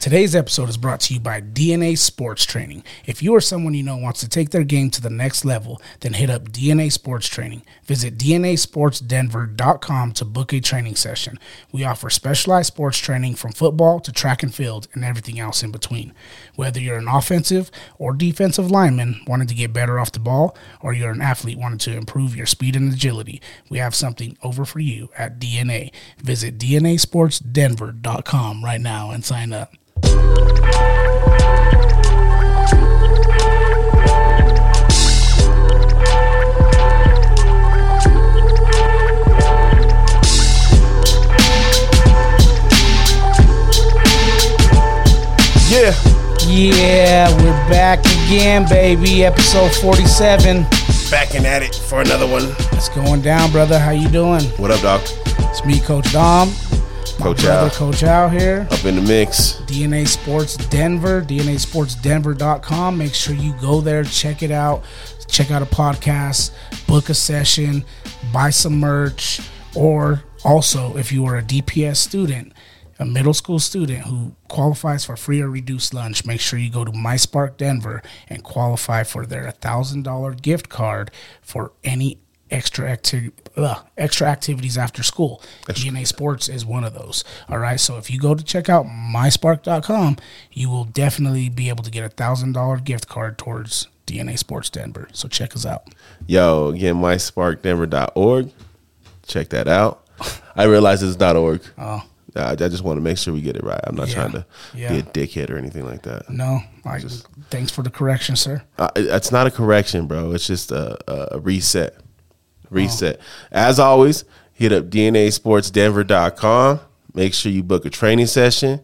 Today's episode is brought to you by DNA Sports Training. If you or someone you know wants to take their game to the next level, then hit up DNA Sports Training. Visit DNASportsDenver.com to book a training session. We offer specialized sports training from football to track and field and everything else in between. Whether you're an offensive or defensive lineman wanting to get better off the ball, or you're an athlete wanting to improve your speed and agility, we have something over for you at DNA. Visit DNASportsDenver.com right now and sign up. Yeah. Yeah, we're back again, baby. Episode 47. Backing at it for another one. It's going down, brother. How you doing? What up, Doc? It's me, Coach Dom. Coach Al. Coach Al here. Up in the mix. DNA Sports Denver, DNASportsDenver.com. Make sure you go there, check it out, check out a podcast, book a session, buy some merch, or also if you are a DPS student, a middle school student who qualifies for free or reduced lunch, make sure you go to MySpark Denver and qualify for their $1,000 gift card for any extra activity uh, extra activities after school dna sports is one of those all right so if you go to check out myspark.com you will definitely be able to get a thousand dollar gift card towards dna sports denver so check us out Yo, again, mysparkdenver.org. Check that out. I realize it's .org. oh I, I just want to make sure we get it right. I'm not Yeah. trying to Yeah. be a dickhead or anything like that. no like thanks for the correction sir Uh, it's not a correction, bro. It's just a, a, a reset. Reset. As always, hit up DNASportsDenver.com. Make sure you book a training session.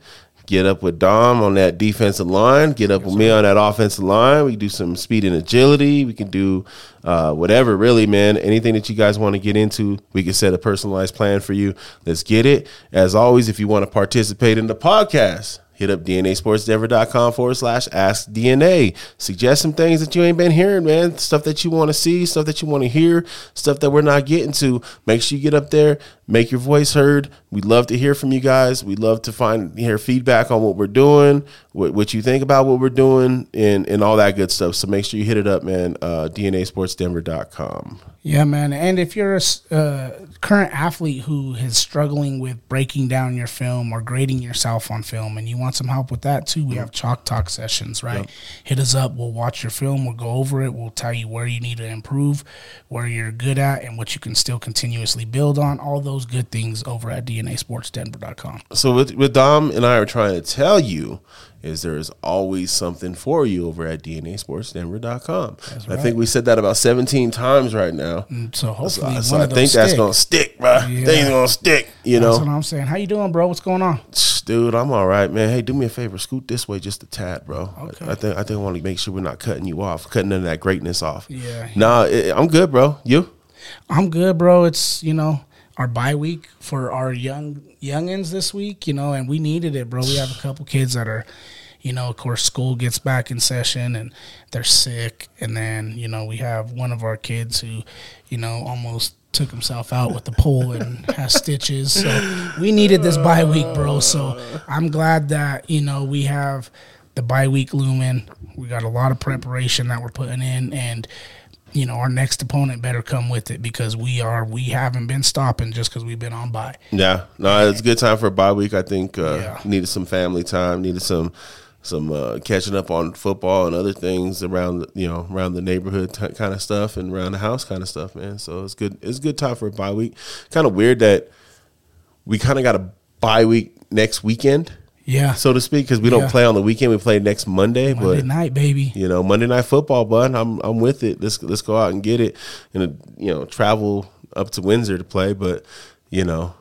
Get up with Dom on that defensive line. Get up with me on that offensive line. We do some speed and agility. We can do uh, whatever, really, man. Anything that you guys want to get into, we can set a personalized plan for you. Let's get it. As always, if you want to participate in the podcast, hit up DNASportsDenver.com forward slash ask DNA. Suggest some things that you ain't been hearing, man. Stuff that you want to see, stuff that you want to hear, stuff that we're not getting to. Make sure you get up there, make your voice heard. We'd love to hear from you guys. We'd love to find hear feedback on what we're doing, what, what you think about what we're doing, and, and all that good stuff. So make sure you hit it up, man. Uh, DNASportsDenver.com. Yeah, man. And if you're a uh, current athlete who is struggling with breaking down your film or grading yourself on film and you want some help with that too, we have Chalk Talk sessions, right? Hit us up. We'll watch your film. We'll go over it. We'll tell you where you need to improve, where you're good at, and what you can still continuously build on. All those good things over at DNASportsDenver.com. So what, what Dom and I are trying to tell you is there is always something for you over at DNASportsDenver.com. I think we said that about 17 times right now. Mm, so hopefully, So one I think that's stick. gonna stick, bro. Yeah. Things gonna stick. You That's know, what I'm saying. How you doing, bro? What's going on? dude. I'm all right, man. Hey, do me a favor, scoot this way just a tad, bro. Okay. I, I think I think I want to make sure we're not cutting you off, cutting none of that greatness off. Yeah. Nah, i I'm good, bro. You? I'm good, bro. It's you know our bye week for our young youngins this week, you know, and we needed it, bro. We have a couple kids that are, you know, of course, school gets back in session and they're sick, and then you know we have one of our kids who, you know, almost took himself out with the pole and has stitches. So we needed this bye week, bro. So I'm glad that you know we have the bye week looming. We got a lot of preparation that we're putting in, and you know, our next opponent better come with it because we are we haven't been stopping just because we've been on by. Yeah. No, it's a good time for a bye week. I think uh, Yeah. needed some family time, needed some some uh, catching up on football and other things around you know around the neighborhood t- kind of stuff and around the house kind of stuff, man. So it's good. It's a good time for a bye week. Kind of weird that we kind of got a bye week next weekend, Yeah, so to speak, because we don't Yeah. play on the weekend. We play next Monday, Monday but night, baby. you know Monday night football, bud. I'm I'm with it. Let's let's go out and get it, and uh, you know travel up to Windsor to play, but you know.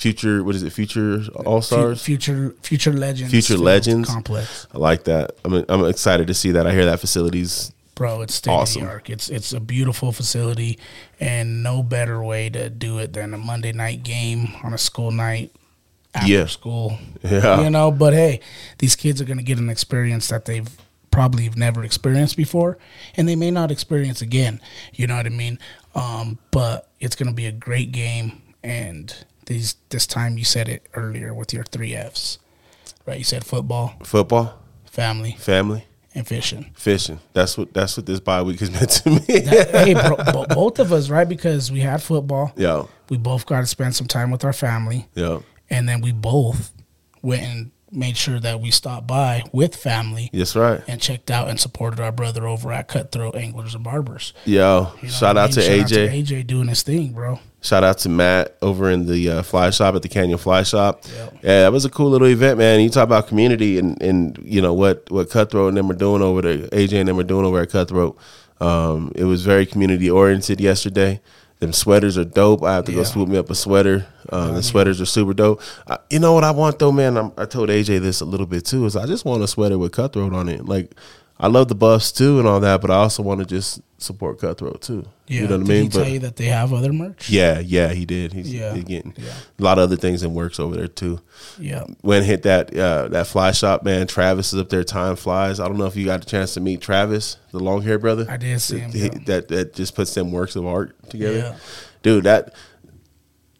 Future, what is it? Future All Stars. future future legends, Future Legends. complex, I like that. I'm I'm excited to see that. I hear that facilities. bro. It's state Awesome. of the art. It's it's a beautiful facility, and no better way to do it than a Monday night game on a school night after Yeah. school. Yeah. you know. But hey, these kids are going to get an experience that they've probably have never experienced before, and they may not experience again. You know what I mean? Um, but it's going to be a great game, and these this time you said it earlier with your three Fs. Right? You said football, Football, family, family, and fishing. fishing. That's what that's what this bye week is meant to me. hey, bro, bo- both of us, right? Because we had football. Yeah. We both got to spend some time with our family, Yeah. and then we both went and made sure that we stopped by with family that's right. and checked out and supported our brother over at Cutthroat Anglers and Barbers. Yo, You know shout what I out mean? to Shout AJ. out to AJ doing his thing, bro. Shout out to Matt over in the uh, fly shop at the Canyon Fly Shop. Yep. Yeah, that was a cool little event, man. You talk about community and, and you know what what Cutthroat and them are doing over there. AJ and them are doing over at Cutthroat. Um, it was very community oriented yesterday. Them sweaters are dope. I have to go swoop me up a sweater. Um, the sweaters are super dope. I, you know what I want though, man? I'm, I told AJ this a little bit too. Is I just want a sweater with Cutthroat on it. Like I love the buffs too and all that, but I also want to just support Cutthroat too. Yeah, you know what I mean? he tell you that they have other merch? Yeah, yeah, he did. He's, Yeah, he's getting yeah. a lot of other things in works over there too. yeah. When hit that uh, that fly shop, man. Travis is up there. Time flies. I don't know if you got a chance to meet Travis, the long hair brother. I did see him. He- yeah. that that just puts them works of art together. Yeah. Dude, that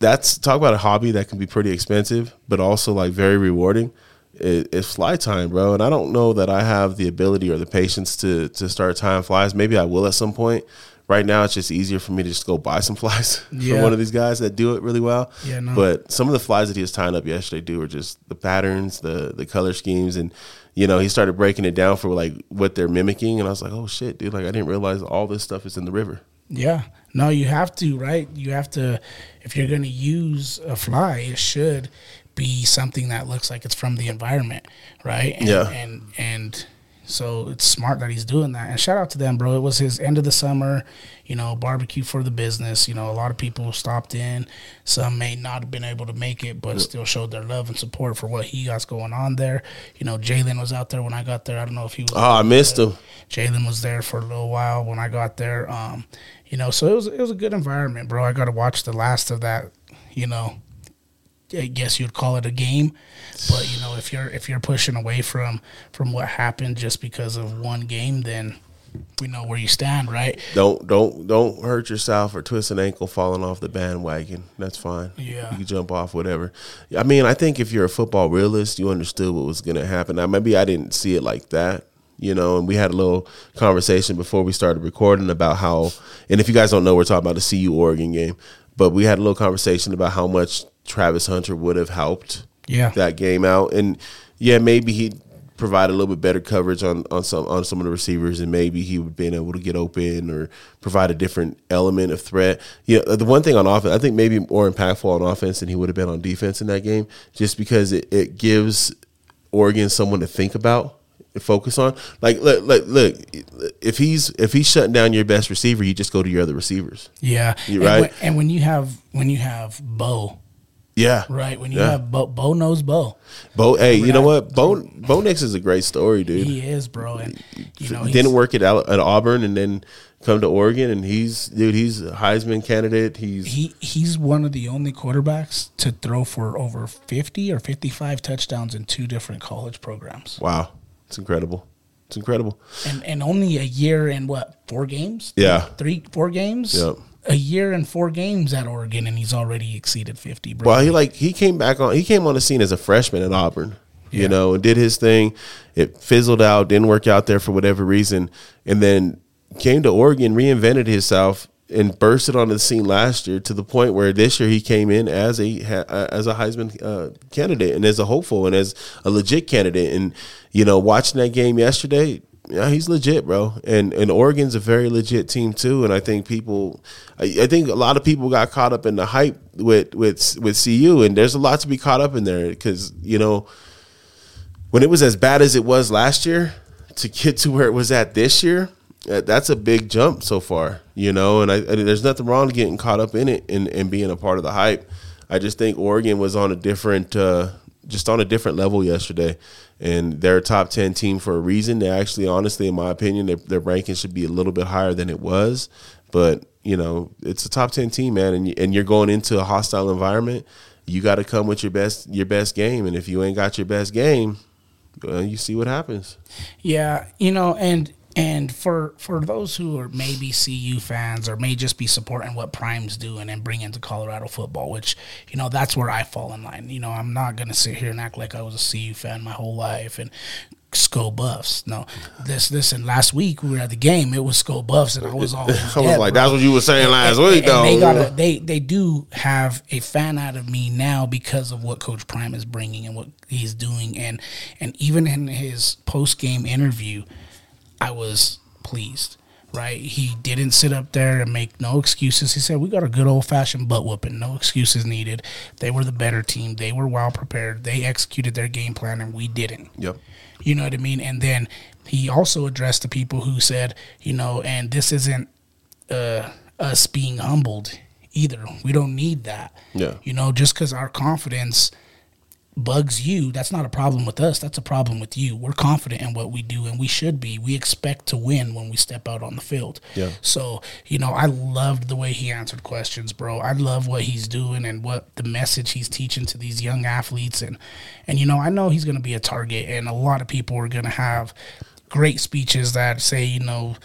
that's talk about a hobby that can be pretty expensive, but also like very rewarding. It, it's fly time, bro, and I don't know that I have the ability or the patience to to start tying flies. Maybe I will at some point. Right now, it's just easier for me to just go buy some flies Yeah. from one of these guys that do it really well. Yeah, no. But some of the flies that he was tying up yesterday, do are just the patterns, the the color schemes, and you know he started breaking it down for like what they're mimicking, and I was like, oh shit, dude! Like I didn't realize all this stuff is in the river. Yeah. No, you have to, right? You have to, if you're going to use a fly, it should be something that looks like it's from the environment, right? And, Yeah. And, and, so it's smart that he's doing that. And shout out to them, bro. It was his end of the summer, you know, barbecue for the business. You know, a lot of people stopped in. Some may not have been able to make it, but still showed their love and support for what he got going on there. You know, Jalen was out there when I got there. I don't know if he was. Oh, I missed him. Jalen was there for a little while when I got there. Um, you know, so it was it was a good environment, bro. I got to watch the last of that. You know, I guess you'd call it a game, but you know, if you're if you're pushing away from from what happened just because of one game, then we know where you stand, right? Don't don't don't hurt yourself or twist an ankle falling off the bandwagon. That's fine. Yeah. you can jump off whatever. I mean, I think if you're a football realist, you understood what was going to happen. Now, maybe I didn't see it like that. You know, and we had a little conversation before we started recording about how, and if you guys don't know, we're talking about the CU Oregon game, but we had a little conversation about how much Travis Hunter would have helped Yeah, that game out. And yeah, maybe he'd provide a little bit better coverage on, on some on some of the receivers, and maybe he would have been able to get open or provide a different element of threat. You know, the one thing on offense, I think maybe more impactful on offense than he would have been on defense in that game, just because it, it gives Oregon someone to think about. Focus on like look, look look if he's if he's shutting down your best receiver, you just go to your other receivers. yeah. You're right. When, and when you have when you have Bo, Yeah, right? When you Yeah. have Bo, Bo knows Bo. Bo. Hey, you know what? Bo Bo Nix is a great story, dude. He is, bro, and you know didn't work at, at Auburn and then come to Oregon and he's dude he's a Heisman candidate he's he he's one of the only quarterbacks to throw for over 50 or 55 touchdowns in two different college programs wow it's incredible it's incredible and and only a year and what four games Yeah. three four games Yep. a year and four games at oregon and he's already exceeded 50 bro well he like he came back on he came on the scene as a freshman at Auburn you Yeah. know and did his thing it fizzled out didn't work out there for whatever reason and then came to Oregon reinvented himself and bursted onto the scene last year to the point where this year he came in as a as a Heisman uh, candidate and as a hopeful and as a legit candidate. And you know watching that game yesterday yeah he's legit bro. And and Oregon's a very legit team too. And I think people I, I think a lot of people got caught up in the hype with with with CU and there's a lot to be caught up in there because you know when it was as bad as it was last year to get to where it was at this year uh, that's a big jump so far you know and I, there's nothing wrong to getting caught up in it and, and being a part of the hype. I just think oregon was on a different uh, just on a different level yesterday. And they're a top 10 team for a reason. They actually honestly in my opinion their, their ranking should be a little bit higher than it was. But you know it's a top 10 team man and, and you're going into a hostile environment. You got to come with your best your best game. And if you ain't got your best game well, you see what happens. Yeah, you know, and And for for those who are maybe CU fans or may just be supporting what Prime's doing and bringing to Colorado football, which you know that's where I fall in line. You know, I'm not gonna sit here and act like I was a CU fan my whole life and Sko Buffs. No, this listen. Last week we were at the game. It was Sko Buffs, and I was all. I was like, "That's what you were saying last and, week, and though." They got they they do have a fan out of me now because of what Coach Prime is bringing and what he's doing, and and even in his post game interview, I was pleased. Right, he didn't sit up there and make no excuses. He said, "We got a good old fashioned butt whooping. No excuses needed. They were the better team. They were well prepared. They executed their game plan, and we didn't." Yep. You know what I mean? And then he also addressed the people who said, you know, and this isn't uh, us being humbled either. We don't need that. Yeah. You know, just because our confidence bugs you, that's not a problem with us. That's a problem with you. We're confident in what we do, and we should be. We expect to win when we step out on the field. Yeah. So, you know, I loved the way he answered questions, bro. I love what he's doing and what the message he's teaching to these young athletes. And, and you know, I know he's going to be a target, and a lot of people are going to have great speeches that say, you know,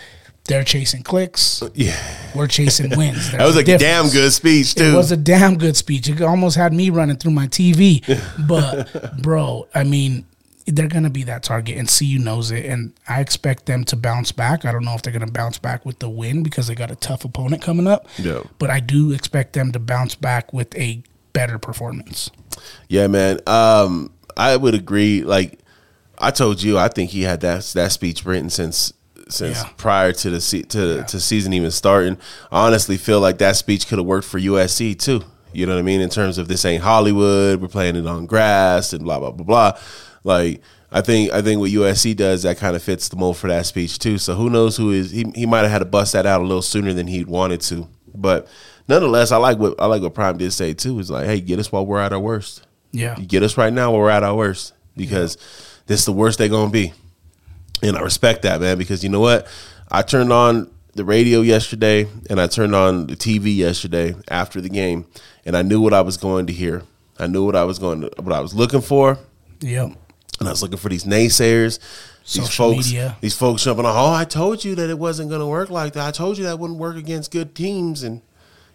they're chasing clicks. Yeah. We're chasing wins. That was a damn good speech too. It was a damn good speech. It almost had me running through my TV. But bro, I mean, they're gonna be that target, and CU knows it. And I expect them to bounce back. I don't know if they're gonna bounce back with the win because they got a tough opponent coming up. Yeah. But I do expect them to bounce back with a better performance. Yeah, man. Um, I would agree. Like I told you, I think he had that that speech written since since Yeah. prior to the se- to to season even starting. I honestly feel like that speech could have worked for USC too. You know what I mean? In terms of this ain't Hollywood, we're playing it on grass and blah blah blah blah. Like I think I think what USC does that kind of fits the mold for that speech too. So who knows who is he? He might have had to bust that out a little sooner than he wanted to, but nonetheless, I like what I like what Prime did say too. Is like, hey, get us while we're at our worst. Yeah. You get us right now while we're at our worst because this is the worst they're gonna be. And I respect that, man, because you know what? I turned on the radio yesterday and I turned on the TV yesterday after the game, and I knew what I was going to hear. I knew what I was going to what I was looking for, Yep. and I was looking for these naysayers, these Social folks, media. these folks jumping on. Oh, I told you that it wasn't going to work like that. I told you that wouldn't work against good teams, and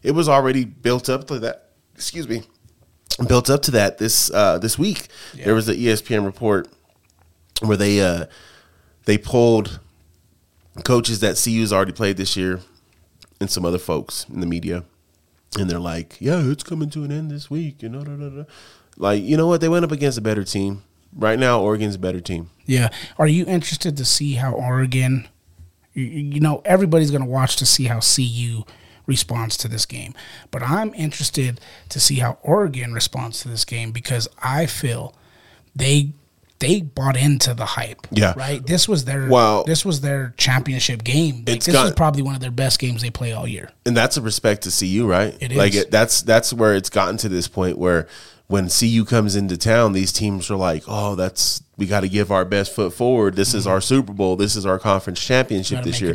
it was already built up to that. Excuse me, built up to that this uh, this week. There was an E ESPN report where they uh, they pulled coaches that CU's already played this year and some other folks in the media, and they're like, "Yeah, it's coming to an end this week," you know, da, da, da. like you know what? They went up against a better team. Right now, Oregon's a better team. Yeah. Are you interested to see how Oregon, you, you know, everybody's going to watch to see how CU responds to this game. But I'm interested to see how Oregon responds to this game because I feel they they bought into the hype. Yeah. Right? This was their Well- this was their championship game. Like, It's this got- probably one of their best games they play all year. and that's a respect to CU, right? It is. Like it, that's that's where it's gotten to this point where when CU comes into town, these teams are like, "Oh, that's we got to give our best foot forward. This is our Super Bowl. This is our conference championship Mm-hmm. This year."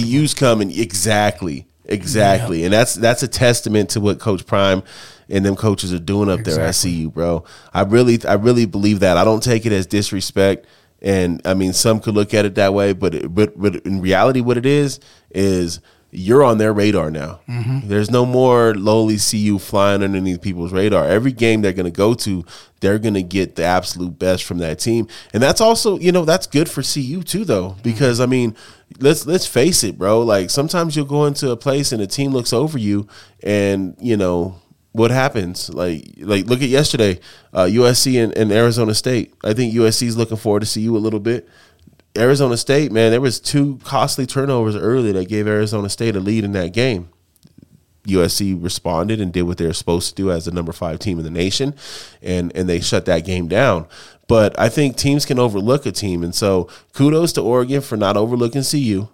CU's coming exactly, exactly, and that's that's a testament to what Coach Prime and them coaches are doing up there at Exactly. CU, bro. I really, I really believe that. I don't take it as disrespect. And I mean, some could look at it that way, but it, but but in reality, what it is is you're on their radar now. Mm-hmm. There's no more lowly CU flying underneath people's radar. Every game they're going to go to, they're going to get the absolute best from that team, and that's also you know that's good for CU too, though, mm-hmm. because I mean, let's let's face it, bro. Like sometimes you'll go into a place and a team looks over you, and you know what happens? Like, like look at yesterday, uh, USC and, and Arizona State. I think USC is looking forward to see you a little bit. Arizona State, man, there was two costly turnovers early that gave Arizona State a lead in that game. USC responded and did what they were supposed to do as the number five team in the nation, and and they shut that game down. But I think teams can overlook a team, and so kudos to Oregon for not overlooking CU.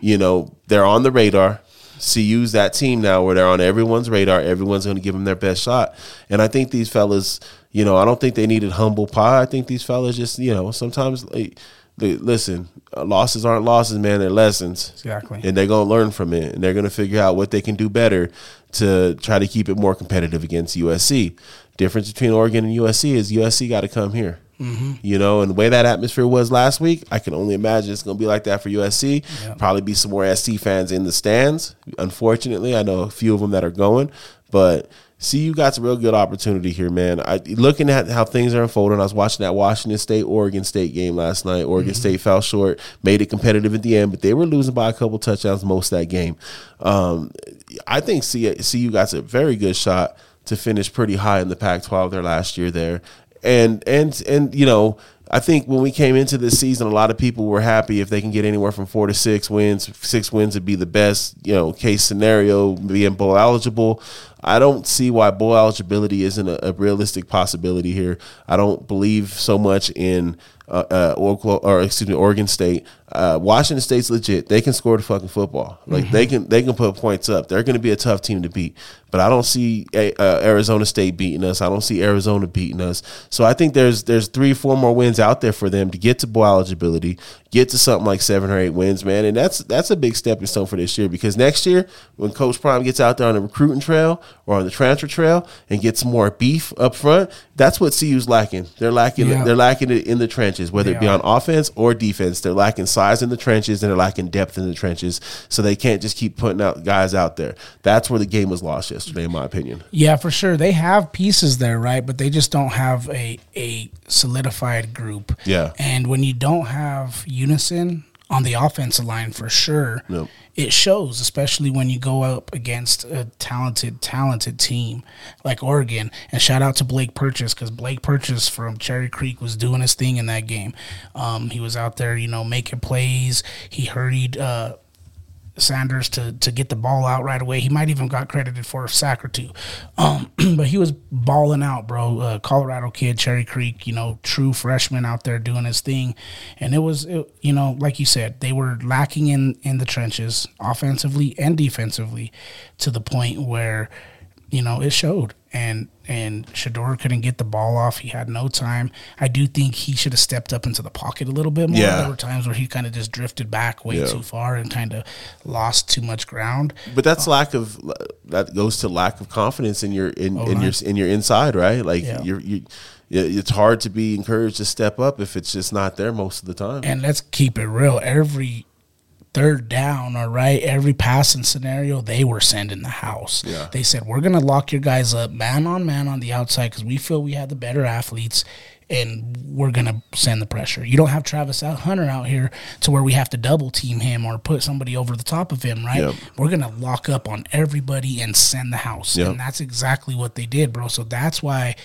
You know they're on the radar. CU's that team now where they're on everyone's radar. Everyone's going to give them their best shot, and I think these fellas, you know, I don't think they needed humble pie. I think these fellas just, you know, sometimes like. They, listen, uh, losses aren't losses, man. They're lessons Exactly. and they're gonna learn from it, and they're gonna figure out what they can do better to try to keep it more competitive against USC. Difference between Oregon and USC is USC got to come here. You know, and the way that atmosphere was last week, I can only imagine it's going to be like that for USC. Yeah. Probably be some more SC fans in the stands. Unfortunately, I know a few of them that are going, but see, you got some real good opportunity here, man. I looking at how things are unfolding. I was watching that Washington State Oregon State game last night. Oregon State fell short, made it competitive at the end, but they were losing by a couple touchdowns most of that game. Um, I think see, CU got a very good shot to finish pretty high in the Pac-12 their last year there, and and and you know. I think when we came into this season, a lot of people were happy if they can get anywhere from four to six wins. Six wins would be the best, you know, case scenario, being bowl eligible. I don't see why bowl eligibility isn't a, a realistic possibility here. I don't believe so much in uh, uh, Oklahoma, or excuse me, Oregon State. Uh, Washington State's legit. They can score the fucking football. Like they can, they can put points up. They're going to be a tough team to beat. But I don't see uh, Arizona State beating us. I don't see Arizona beating us. So I think there's there's three, four more wins out there for them to get to bowl eligibility, get to something like seven or eight wins, man. And that's that's a big stepping stone for this year because next year when Coach Prime gets out there on the recruiting trail or on the transfer trail and gets more beef up front, that's what CU's lacking. They're lacking. Yeah. They're lacking it in the trenches, whether They it be are. on offense or defense. They're lacking size in the trenches and they're lacking depth in the trenches. So they can't just keep putting out guys out there. That's where the game was lost yesterday, in my opinion. Yeah, for sure. They have pieces there, right? But they just don't have a a solidified group. Yeah. And when you don't have unison on the offensive line, for sure, Nope. it shows. Especially when you go up against a talented, talented team like Oregon. And shout out to Blake Purchase because Blake Purchase from Cherry Creek was doing his thing in that game. Um, he was out there, you know, making plays. He hurried. Uh, Sanders to to get the ball out right away. He might even got credited for a sack or two, um, but he was balling out, bro. Uh, Colorado kid, Cherry Creek, you know, true freshman out there doing his thing, and it was, it, you know, like you said, they were lacking in in the trenches, offensively and defensively, to the point where, you know, it showed. And and Shedeur couldn't get the ball off. He had no time. I do think he should have stepped up into the pocket a little bit more. Yeah. There were times where he kind of just drifted back way Yeah. too far and kind of lost too much ground. But that's uh, lack of that goes to lack of confidence in your in, oh, in your in your inside, right? Like Yeah. you're you. It's hard to be encouraged to step up if it's just not there most of the time. And let's keep it real. Every third down, all right, every passing scenario, they were sending the house. Yeah. They said, we're going to lock your guys up man on man on the outside because we feel we have the better athletes and we're going to send the pressure. You don't have Travis Hunter out here to where we have to double team him or put somebody over the top of him, right? Yep. We're going to lock up on everybody and send the house. Yep. And that's exactly what they did, bro. So that's why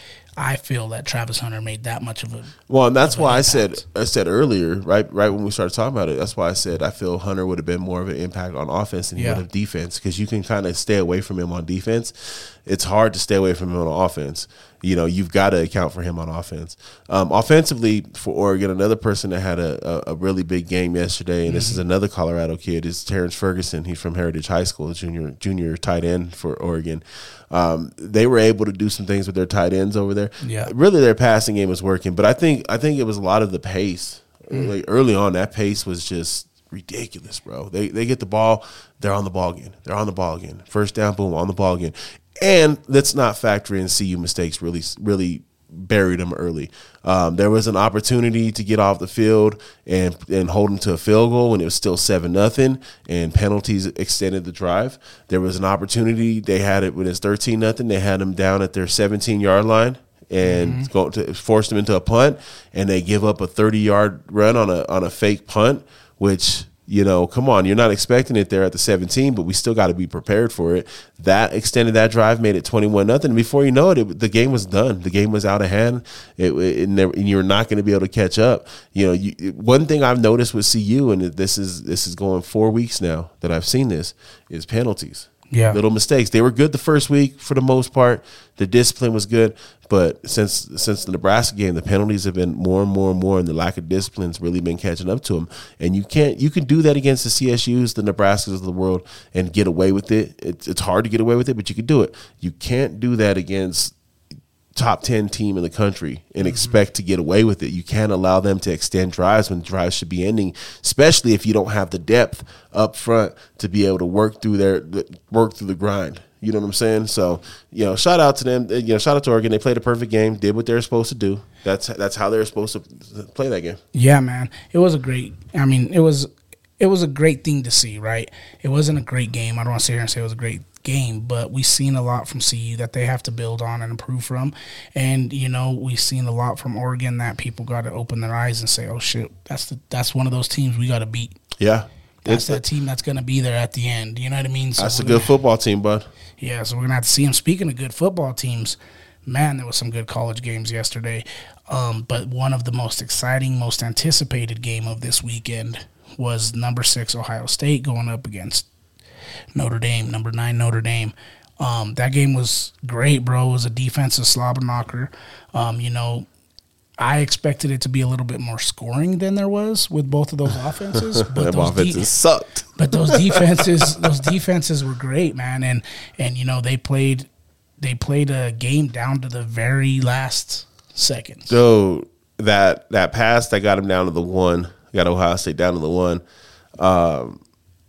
I feel that Travis Hunter made that much of a Well, and that's why I said. I said earlier, right, right when we started talking about it. That's why I said I feel Hunter would have been more of an impact on offense than he would have defense because you can kind of stay away from him on defense. It's hard to stay away from him on offense. You know, you've got to account for him on offense. Um, offensively, for Oregon, another person that had a, a, a really big game yesterday, and this is another Colorado kid, is Terrence Ferguson. He's from Heritage High School, junior junior tight end for Oregon. Um, they were able to do some things with their tight ends over there. Yeah. really, their passing game was working, but I think I think it was a lot of the pace. Like early on, that pace was just ridiculous, bro. They they get the ball, they're on the ball again. They're on the ball again. First down, boom, on the ball again. And let's not factor in CU mistakes. Really, really buried them early. Um, there was an opportunity to get off the field and and hold them to a field goal when it was still seven nothing, and penalties extended the drive. There was an opportunity. They had it when it's thirteen nothing. They had them down at their seventeen yard line and go to force them into a punt, and they give up a thirty yard run on a on a fake punt, which you know, come on, you're not expecting it there at the 17, but we still got to be prepared for it. That extended that drive, made it 21 nothing. Before you know it, it, the game was done. The game was out of hand. It, it never, and you're not going to be able to catch up. You know, you, one thing I've noticed with CU, and this is this is going four weeks now that I've seen this, is penalties. Yeah. little mistakes. They were good the first week for the most part. The discipline was good, but since since the Nebraska game, the penalties have been more and more and more, and the lack of discipline's really been catching up to them. And you can't you can do that against the CSU's, the Nebraskas of the world, and get away with it. It's it's hard to get away with it, but you can do it. You can't do that against top 10 team in the country and mm-hmm. expect to get away with it. You can't allow them to extend drives when drives should be ending, especially if you don't have the depth up front to be able to work through their work through the grind. You know what I'm saying? So, you know, shout out to them. You know, shout out to Oregon. They played a perfect game, did what they're supposed to do. That's that's how they're supposed to play that game. Yeah, man. It was a great. I mean, it was it was a great thing to see. Right? It wasn't a great game. I don't want to sit here and say it was a great game, but we've seen a lot from CU that they have to build on and improve from. And you know, we've seen a lot from Oregon that people got to open their eyes and say, "Oh shit, that's the that's one of those teams we got to beat." Yeah. That's that team that's going to be there at the end. You know what I mean? So that's a good gonna- football team, bud. Yeah, so we're gonna have to see him. Speaking of good football teams, man, there was some good college games yesterday. Um, but one of the most exciting, most anticipated game of this weekend was number six Ohio State going up against Notre Dame, number nine Notre Dame. Um, that game was great, bro. It was a defensive slobber knocker. Um, you know, I expected it to be a little bit more scoring than there was with both of those offenses. But those offenses de- sucked. but those defenses, those defenses were great, man. And and you know they played, they played a game down to the very last seconds. So that that pass that got him down to the one, got Ohio State down to the one. Um,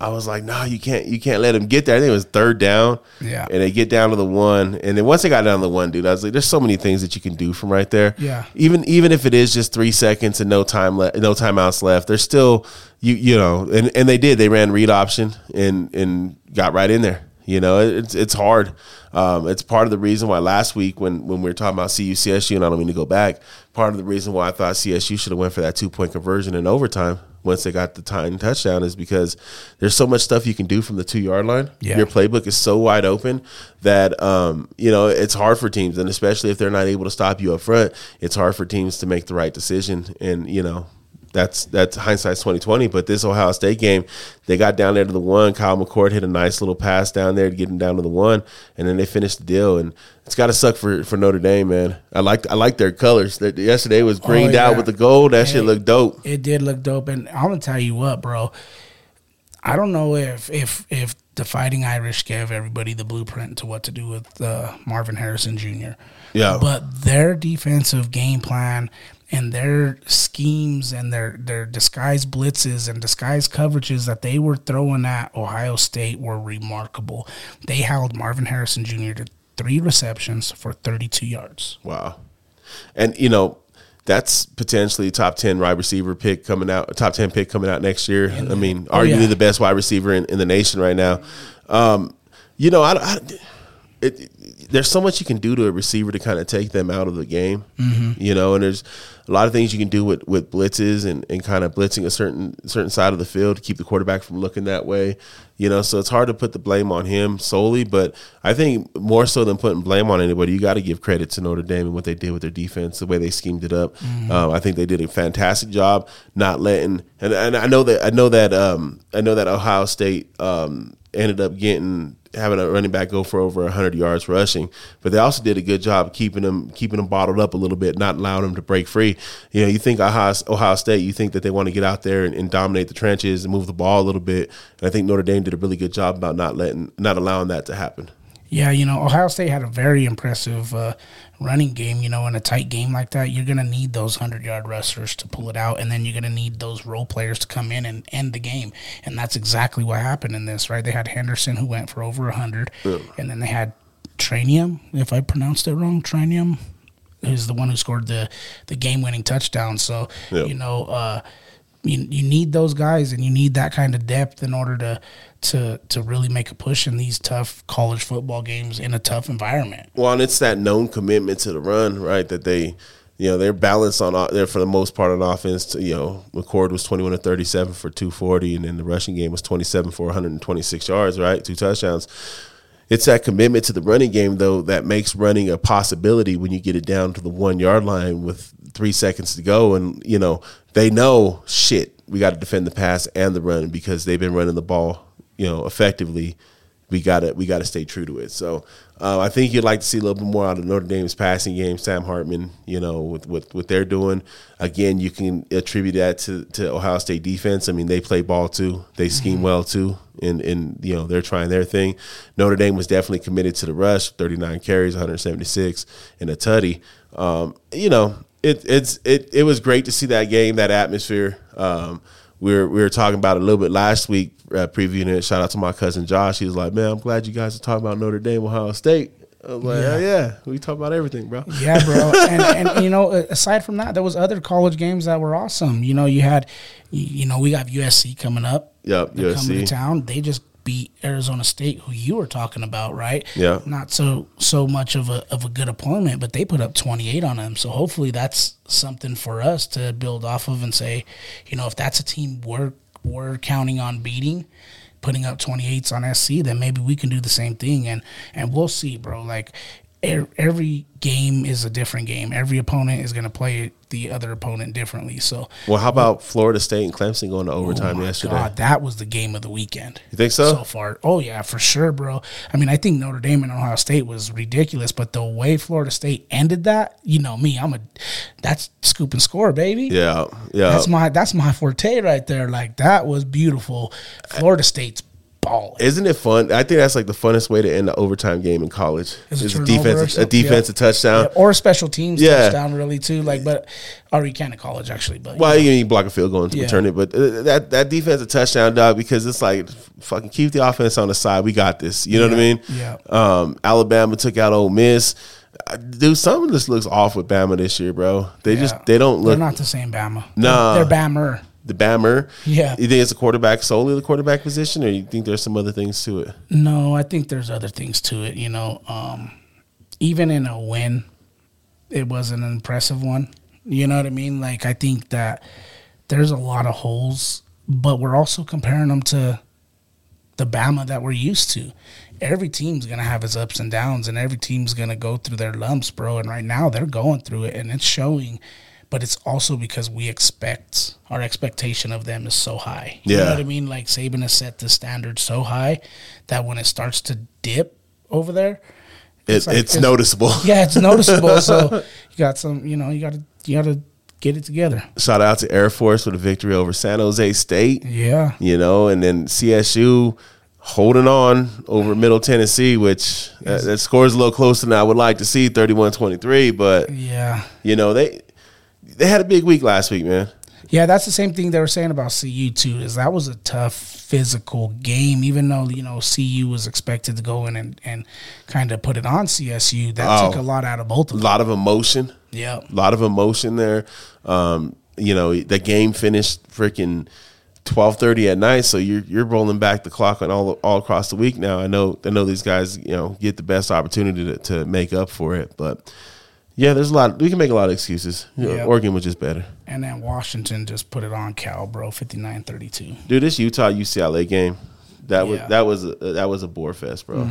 I was like, no, you can't, you can't let him get there. I think it was third down. Yeah. And they get down to the one, and then once they got down to the one, dude, I was like, there's so many things that you can do from right there. Yeah. Even even if it is just three seconds and no time left, no timeouts left, there's still you you know, and and they did. They ran read option and and got right in there. You know, it's it's hard. Um, it's part of the reason why last week when when we were talking about CU CSU, and I don't mean to go back. Part of the reason why I thought CSU should have went for that two point conversion in overtime once they got the tying touchdown is because there's so much stuff you can do from the two yard line. Yeah. Your playbook is so wide open that um, you know it's hard for teams, and especially if they're not able to stop you up front, it's hard for teams to make the right decision. And you know that's that's hindsight's twenty twenty. But this Ohio State game, they got down there to the one. Kyle McCord hit a nice little pass down there to get them down to the one, and then they finished the deal. And it's got to suck for, for Notre Dame, man. I like I like their colors. That yesterday was greened yeah. out with the gold. That Hey. shit looked dope. It did look dope, and I'm gonna tell you what, bro. I don't know if if if the Fighting Irish gave everybody the blueprint to what to do with uh, Marvin Harrison Jr. Yeah. but their defensive game plan and their schemes and their their disguised blitzes and disguised coverages that they were throwing at Ohio State were remarkable. They held Marvin Harrison Jr. to three receptions for 32 yards. Wow. And you know, that's potentially top ten wide receiver pick coming out, top ten pick coming out next year. I mean, Oh, arguably yeah. the best wide receiver in, in the nation right now. Um, you know, I, I it, there's so much you can do to a receiver to kind of take them out of the game. Mm-hmm. You know, and there's a lot of things you can do with, with blitzes and, and kind of blitzing a certain certain side of the field to keep the quarterback from looking that way. You know, so it's hard to put the blame on him solely, but I think more so than putting blame on anybody, you got to give credit to Notre Dame and what they did with their defense, the way they schemed it up. Um, I think they did a fantastic job not letting. And, and I know that I know that um, I know that Ohio State um, ended up getting having a running back go for over 100 yards rushing but they also did a good job keeping them keeping them bottled up a little bit not allowing them to break free. You know you think ohio, ohio state you think that they want to get out there and, and dominate the trenches and move the ball a little bit. And i think notre dame did a really good job about not letting not allowing that to happen Yeah, you know, Ohio State had a very impressive uh, running game. You know, in a tight game like that, you're going to need those 100 yard rushers to pull it out, and then you're going to need those role players to come in and end the game. And that's exactly what happened in this, right? They had Henderson, who went for over 100, and then they had Trayanum, if I pronounced it wrong, Trayanum is the one who scored the, the game winning touchdown. So, Yeah. you know, uh, you, you need those guys and you need that kind of depth in order to to to really make a push in these tough college football games in a tough environment. Well, and it's that known commitment to the run, right? That they, you know, they're balanced on they're for the most part on offense. To, you know, McCord was twenty one to thirty seven for two forty, and then the rushing game was twenty seven for one hundred and twenty six yards, right? Two touchdowns. It's that commitment to the running game though that makes running a possibility when you get it down to the one yard line with three seconds to go, and you know they know shit. We got to defend the pass and the run because they've been running the ball, you know, effectively we gotta we gotta stay true to it. So uh, I think you'd like to see a little bit more out of Notre Dame's passing game. Sam Hartman, you know, with, with what they're doing. Again, you can attribute that to, to Ohio State defense. I mean, they play ball too. They scheme well too, and and you know they're trying their thing. Notre Dame was definitely committed to the rush. Thirty nine carries, one hundred seventy six, and a tutty. Um, you know, it it's it it was great to see that game, that atmosphere. Um, we were we were talking about it a little bit last week, uh, previewing it. Shout out to my cousin Josh. He was like, "Man, I'm glad you guys are talking about Notre Dame, Ohio State." I was like, Yeah. "Yeah, yeah, we talk about everything, bro." Yeah, bro. and, and you know, aside from that, there was other college games that were awesome. You know, you had, you know, we got USC coming up. Yep, They're coming to town. They just beat Arizona State, who you were talking about, right? Yeah. Not so so much of a of a good opponent, but they put up twenty eight on them. So hopefully that's something for us to build off of and say, you know, if that's a team we're we're counting on beating, putting up 28s on SC, then maybe we can do the same thing and and we'll see, bro. Like every game is a different game. Every opponent is going to play the other opponent differently. So Well, how about Florida State and Clemson going to overtime Oh yesterday? God, that was the game of the weekend. You think so? So far, oh yeah, for sure, bro. I mean, I think Notre Dame and Ohio State was ridiculous, but the way Florida State ended that, you know me, I'm a that's scoop and score, baby. Yeah, yeah. That's my that's my forte right there. Like that was beautiful. Florida State's balling. Isn't it fun? I think that's like the funnest way to end the overtime game in college. Is a Is a or defensive, a touchdown. Yeah, or a special teams Yeah. touchdown, really too. Like, but or you can in college actually, but Well, you can block a field goal and Yeah. return it, but uh, that that defensive touchdown, dog, because it's like fucking keep the offense on the side. We got this. You know what I mean? yeah. Um, Alabama took out Ole Miss. Uh, Dude, something just looks off with Bama this year, bro. They Yeah. just they don't look. they're not the same Bama. Nah. they're, they're Bammer. The Bammer. Yeah. You think it's a quarterback solely the quarterback position, or you think there's some other things to it? No, I think there's other things to it. You know, um, even in a win, it was an impressive one. You know what I mean? Like I think that there's a lot of holes, but we're also comparing them to the Bama that we're used to. Every team's gonna have its ups and downs, and every team's gonna go through their lumps, bro. And right now they're going through it, and it's showing. But it's also because we expect our expectation of them is so high. You know what I mean? Like Saban has set the standard so high that when it starts to dip over there, It, It's it's, noticeable. yeah, it's noticeable. so you got some, you know, you got to you got to get it together. Shout out to Air Force with a victory over San Jose State. Yeah, you know, and then CSU holding on over Middle Tennessee, which uh, that, that scores a little closer than I would like to see, 31-23, but yeah, you know, they they had a big week last week, man. yeah. That's the same thing they were saying about CU too. Is that was a tough physical game, even though you know CU was expected to go in and and kind of put it on CSU. That Oh. took a lot out of both of them. A lot of emotion, Yeah, a lot of emotion there. Um, you know, the game finished freaking 12:30 at night, so you're you're rolling back the clock on all all across the week now. I know I know these guys, you know, get the best opportunity to, to make up for it, but yeah, there's a lot. We can make a lot of excuses. Yeah. Oregon was just better. and then Washington just put it on Cal, bro, 59-32. Dude, this Utah UCLA game, that was Yeah. that was a, that was a bore fest, bro.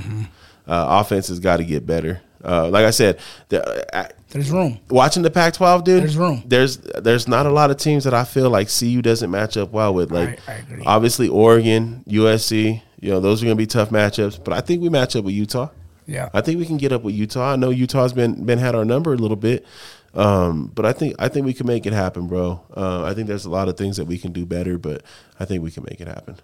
Uh, offense has got to get better. Uh, like I said, the, uh, There's room. watching the Pac-12, dude, There's room. There's there's not a lot of teams that I feel like CU doesn't match up well with. Like I agree. obviously Oregon, USC, you know those are going to be tough matchups. But I think we match up with Utah. Yeah, I think we can get up with Utah. I know Utah's been been had our number a little bit, um, but I think I think we can make it happen, bro. Uh, I think there's a lot of things that we can do better, but I think we can make it happen.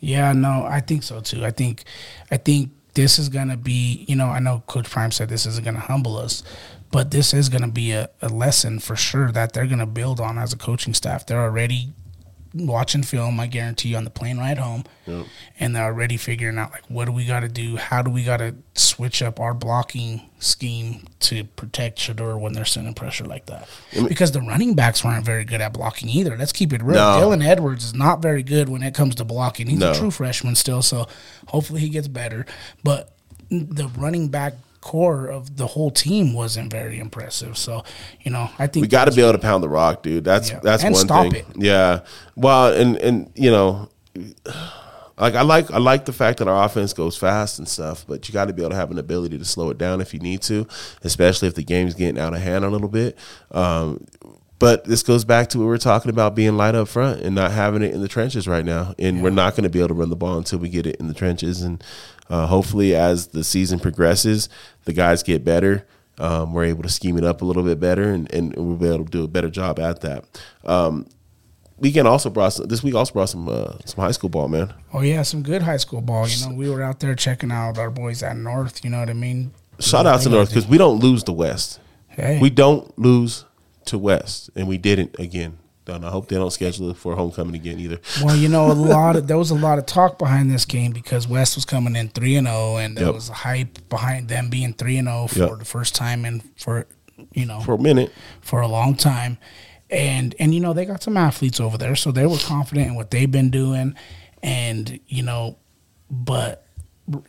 Yeah, no, I think so too. I think, I think this is gonna be. You know, I know Coach Prime said this isn't gonna humble us, but this is gonna be a, a lesson for sure that they're gonna build on as a coaching staff. They're already watching film. I guarantee you on the plane ride home, and they're already figuring out like what do we got to do? How do we got to switch up our blocking scheme to protect Shedeur when they're sending pressure like that? Because the running backs weren't very good at blocking either. Let's keep it real. No. Dylan Edwards is not very good when it comes to blocking. He's No. a true freshman still, so hopefully he gets better. But the running back core of the whole team wasn't very impressive. So, you know, I think We got to be able to pound the rock, dude. That's Yeah. that's And one thing. it. Yeah. Well, and and you know, like I like I like the fact that our offense goes fast and stuff, but you got to be able to have an ability to slow it down if you need to, especially if the game's getting out of hand a little bit. Um, but this goes back to what we are talking about being light up front and not having it in the trenches right now. And we're not going to be able to run the ball until we get it in the trenches. And uh, hopefully, as the season progresses, the guys get better. Um, we're able to scheme it up a little bit better, and, and we'll be able to do a better job at that. Um, weekend also brought some, this week also brought some uh, some high school ball, man. Oh yeah, some good high school ball. You know, we were out there checking out our boys at North. You know what I mean? Shout out to North because we don't lose the West. Hey, We don't lose to West, and we didn't again. And I hope they don't schedule it for homecoming again either. Well, you know, a lot of there was a lot of talk behind this game because West was coming in three and zero, and there Yep. was a hype behind them being three and oh zero for Yep. the first time and for you know For a minute, for a long time. And and you know, they got some athletes over there, so they were confident in what they've been doing. And, you know, but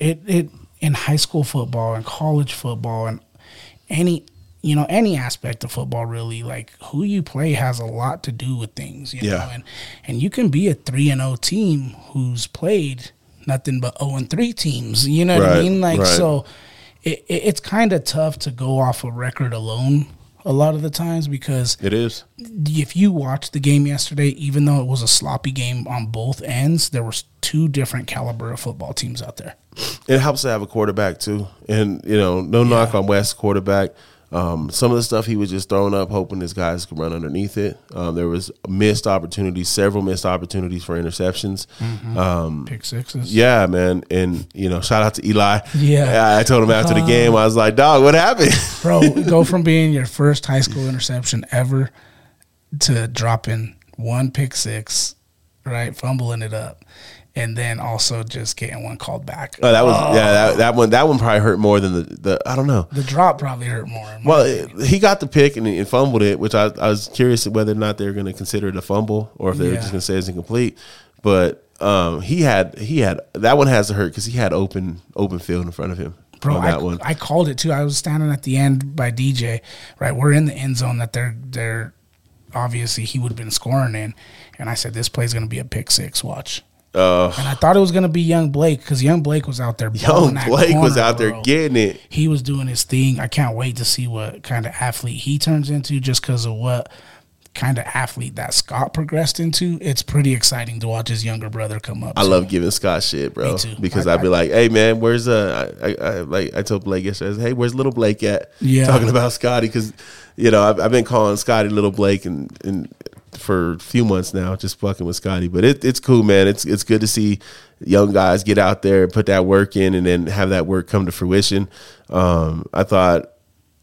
it it in high school football and college football and any you know, any aspect of football really, like who you play has a lot to do with things, you Yeah. know. And and you can be a three and O team who's played nothing but O and three teams. You know what I mean? Like right. so it, it, it's kind of tough to go off a record alone a lot of the times because it is. if you watch the game yesterday, even though it was a sloppy game on both ends, there was two different caliber of football teams out there. It helps to have a quarterback too, and you know, no knock on West quarterback. Um, some of the stuff he was just throwing up, hoping his guys could run underneath it. Um, there was missed opportunities, several missed opportunities for interceptions. Um, Pick sixes. yeah, man, and you know, shout out to Eli. Yeah. I, I told him after the game, I was like, "Dog, what happened?" Bro, go from being your first high school interception ever to dropping one pick six, right? Fumbling it up. And then also just getting one called back. Oh, that was yeah, that, that one. That one probably hurt more than the, the I don't know. The drop probably hurt more. Well, opinion. he got the pick and, and fumbled it, which I, I was curious whether or not they were going to consider it a fumble or if they were just going to say it's incomplete. But um, he had he had that one has to hurt because he had open open field in front of him Bro, on I, one. I called it too. I was standing at the end by DJ. Right, we're in the end zone that they're they're obviously he would have been scoring in, and I said this play's gonna be a pick six. Watch, Uh, and I thought it was gonna be Young Blake because Young Blake was out there. young Blake was corner, out there bro. getting it. He was doing his thing. I can't wait to see what kind of athlete he turns into, just because of what kind of athlete that Scott progressed into. It's pretty exciting to watch his younger brother come up. I too. love giving Scott shit, bro. Me too. Because I- I'd be like, "Hey, man, where's uh?" I, I, I like I told Blake yesterday, I said, "Hey, where's little Blake at?" Yeah. talking about Scotty because you know I've, I've been calling Scotty little Blake and and for a few months now, just fucking with Scotty. But it, it's cool, man. It's it's good to see young guys get out there, and put that work in, and then have that work come to fruition. Um, I thought,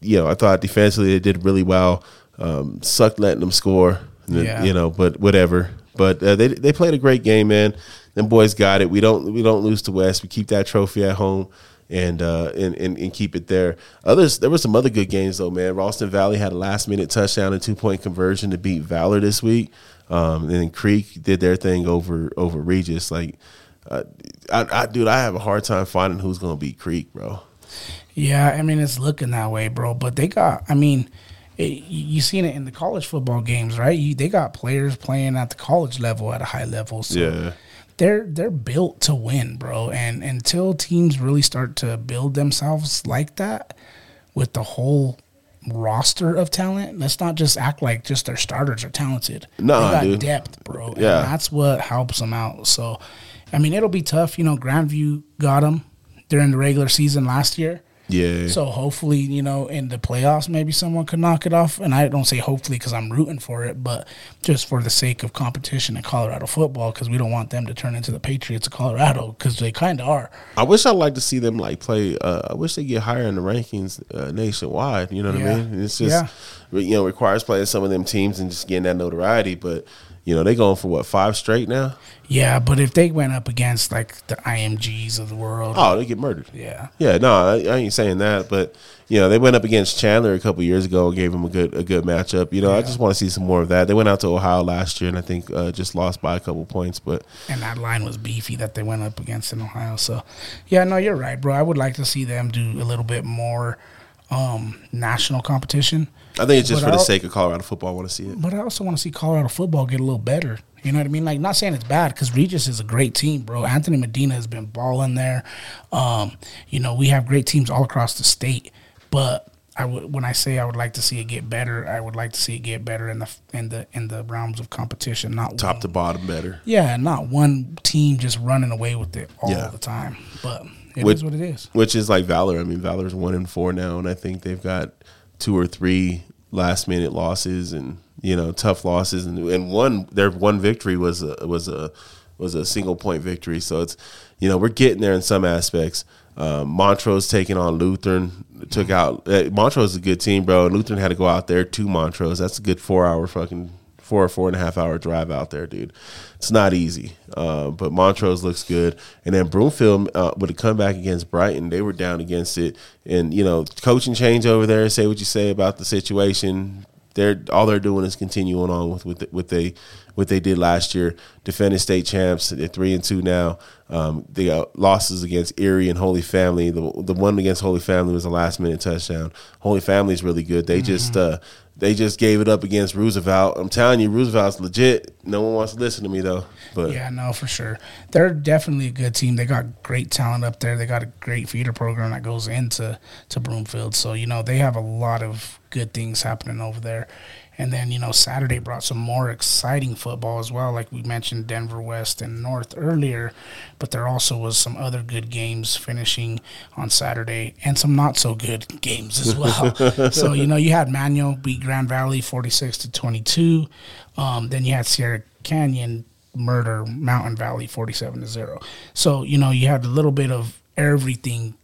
you know, I thought defensively they did really well. Um, sucked letting them score, then, Yeah. you know, but whatever. But uh, they they played a great game, man. Them boys got it. We don't we don't lose to West. We keep that trophy at home and uh and, and, and keep it there. Others there were some other good games though, man. Ralston Valley had a last minute touchdown and two point conversion to beat Valor this week. Um, and then Creek did their thing over over Regis. Like, uh, I, I dude, I have a hard time finding who's gonna beat Creek, bro. Yeah, I mean it's looking that way, bro. But they got, I mean, it, you seen it in the college football games, right? You, they got players playing at the college level at a high level, so Yeah. They're they're built to win, bro. And until teams really start to build themselves like that with the whole roster of talent, let's not just act like just their starters are talented. Nah, they got dude. depth, bro. And Yeah. that's what helps them out. So, I mean, it'll be tough. You know, Grandview got them during the regular season last year. Yeah. So hopefully, you know, in the playoffs, maybe someone could knock it off. And I don't say hopefully because I'm rooting for it, but just for the sake of competition in Colorado football, because we don't want them to turn into the Patriots of Colorado, because they kind of are. I wish I'd like to see them like play. Uh, I wish they get higher in the rankings uh, nationwide. You know what Yeah. I mean? It's just you know requires playing some of them teams and just getting that notoriety. But you know they going for what five straight now? Yeah, but if they went up against like the IMGs of the world, Oh, they get murdered. yeah, Yeah, no, I, I ain't saying that, but you know they went up against Chandler a couple years ago and gave him a good a good matchup. You know, I just want to see some more of that. They went out to Ohio last year and I think uh, just lost by a couple points, but and that line was beefy that they went up against in Ohio. So, yeah, no, you're right, bro. I would like to see them do a little bit more um, national competition. I think it's just But for the I'll- sake of Colorado football. I want to see it. But I also want to see Colorado football get a little better. You know what I mean? Like, not saying it's bad because Regis is a great team, bro. Anthony Medina has been balling there. Um, you know, we have great teams all across the state. But I would, when I say I would like to see it get better, I would like to see it get better in the in the in the realms of competition, not Top one, to bottom, better. yeah, not one team just running away with it all Yeah. the time. But it is Which- what it is. which is like Valor. I mean, Valor's one and four now, and I think they've got two or three last minute losses and you know tough losses, and, and one their one victory was a, was a was a single point victory. So it's you know we're getting there in some aspects. Um, Montrose taking on Lutheran took out uh, Montrose is a good team, bro. Lutheran had to go out there to Montrose. That's a good four hour fucking four or four and a half hour drive out there, dude. It's not easy. Uh, but Montrose looks good, and then Broomfield uh, with a comeback against Brighton, they were down against it, and you know, coaching change over there. Say what you say about the situation. They're all they're doing is continuing on with with what they what they did last year. Defending state champs, they're three and two now. Um, they got losses against Erie and Holy Family. The the one against Holy Family was a last minute touchdown. Holy Family is really good. They mm-hmm. just uh, they just gave it up against Roosevelt. I'm telling you, Roosevelt's legit. No one wants to listen to me though. But yeah, no, for sure. They're definitely a good team. They got great talent up there. They got a great feeder program that goes into to Broomfield. So you know they have a lot of good things happening over there. And then, you know, Saturday brought some more exciting football as well. Like we mentioned, Denver West and North earlier, but there also was some other good games finishing on Saturday and some not so good games as well. so, you know, you had Manual beat Grand Valley 46 to 22. Um, then you had Sierra Canyon murder Mountain Valley 47 to 0. So, you know, you had a little bit of everything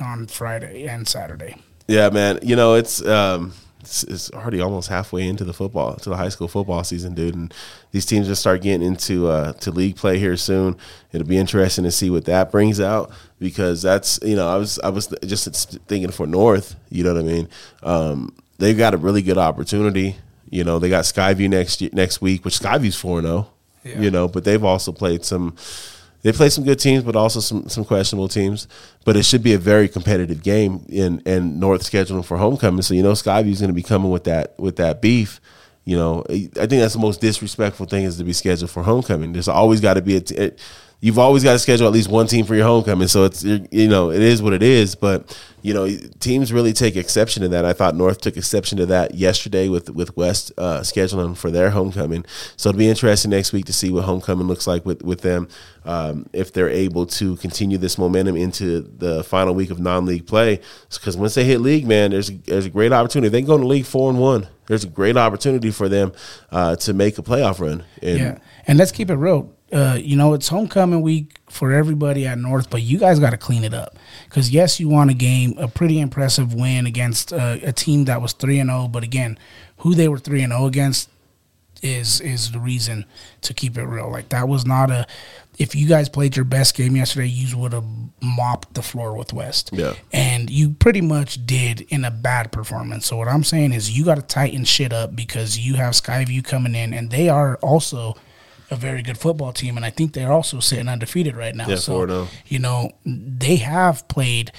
on Friday and Saturday. Yeah, man. You know, it's um it's, it's already almost halfway into the football to the high school football season, dude, and these teams just start getting into uh to league play here soon. It'll be interesting to see what that brings out because that's, you know, I was I was just thinking for North, you know what I mean? Um they've got a really good opportunity. You know, they got Skyview next next week, which Skyview's 4 0 yeah. you know. But they've also played some. They played some good teams, but also some, some questionable teams. But it should be a very competitive game in and North scheduling for homecoming. So you know Skyview's going to be coming with that with that beef. You know, I think that's the most disrespectful thing is to be scheduled for homecoming. There's always got to be a. T- it, you've always got to schedule at least one team for your homecoming. So it's you know it is what it is. But you know teams really take exception to that. I thought North took exception to that yesterday with with West uh, scheduling for their homecoming. So it'll be interesting next week to see what homecoming looks like with with them um, if they're able to continue this momentum into the final week of non-league play. Because once they hit league, man, there's there's a great opportunity. They go to league four and one. There's a great opportunity for them uh, to make a playoff run. And, yeah, and let's keep it real uh, you know, it's homecoming week for everybody at North, but you guys got to clean it up. Because yes, you won a game, a pretty impressive win against uh, a team that was three and zero. Oh, but again, who they were three and zero oh against is is the reason to keep it real. Like that was not a. If you guys played your best game yesterday, you would have mopped the floor with West. Yeah. And you pretty much did in a bad performance. So what I'm saying is you got to tighten shit up because you have Skyview coming in, and they are also a very good football team, and I think they're also sitting undefeated right now. Yeah, so oh. you know they have played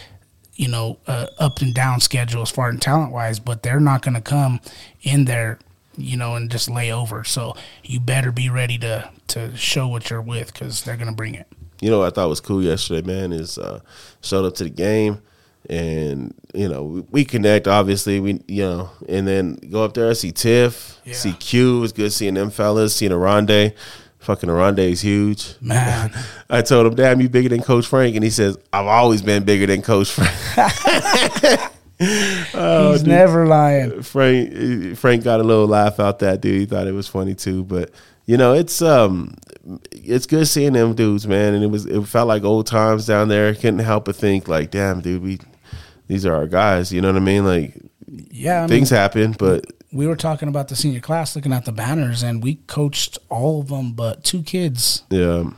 you know uh, up and down schedule as far as talent wise, but they're not going to come in there you know and just lay over. So you better be ready to to show what you're with because they're going to bring it. You know what I thought was cool yesterday, man, is uh, showed up to the game and you know we, connect obviously we you know and then go up there see tiff yeah. see q it's good seeing them fellas seeing Aronde. fucking Aronde is huge. Man. I told him damn you bigger than coach frank and he says i've always been bigger than coach frank. Oh, he's dude. never lying. Frank frank got a little laugh out that dude. He thought it was funny too. But you know it's um it's good seeing them dudes man. And it was it felt like old times down there. Couldn't help but think like damn dude we these are our guys. You know what I mean? Like, yeah, I things mean, happen, but we were talking about the senior class, looking at the banners, and we coached all of them but two kids. Yeah,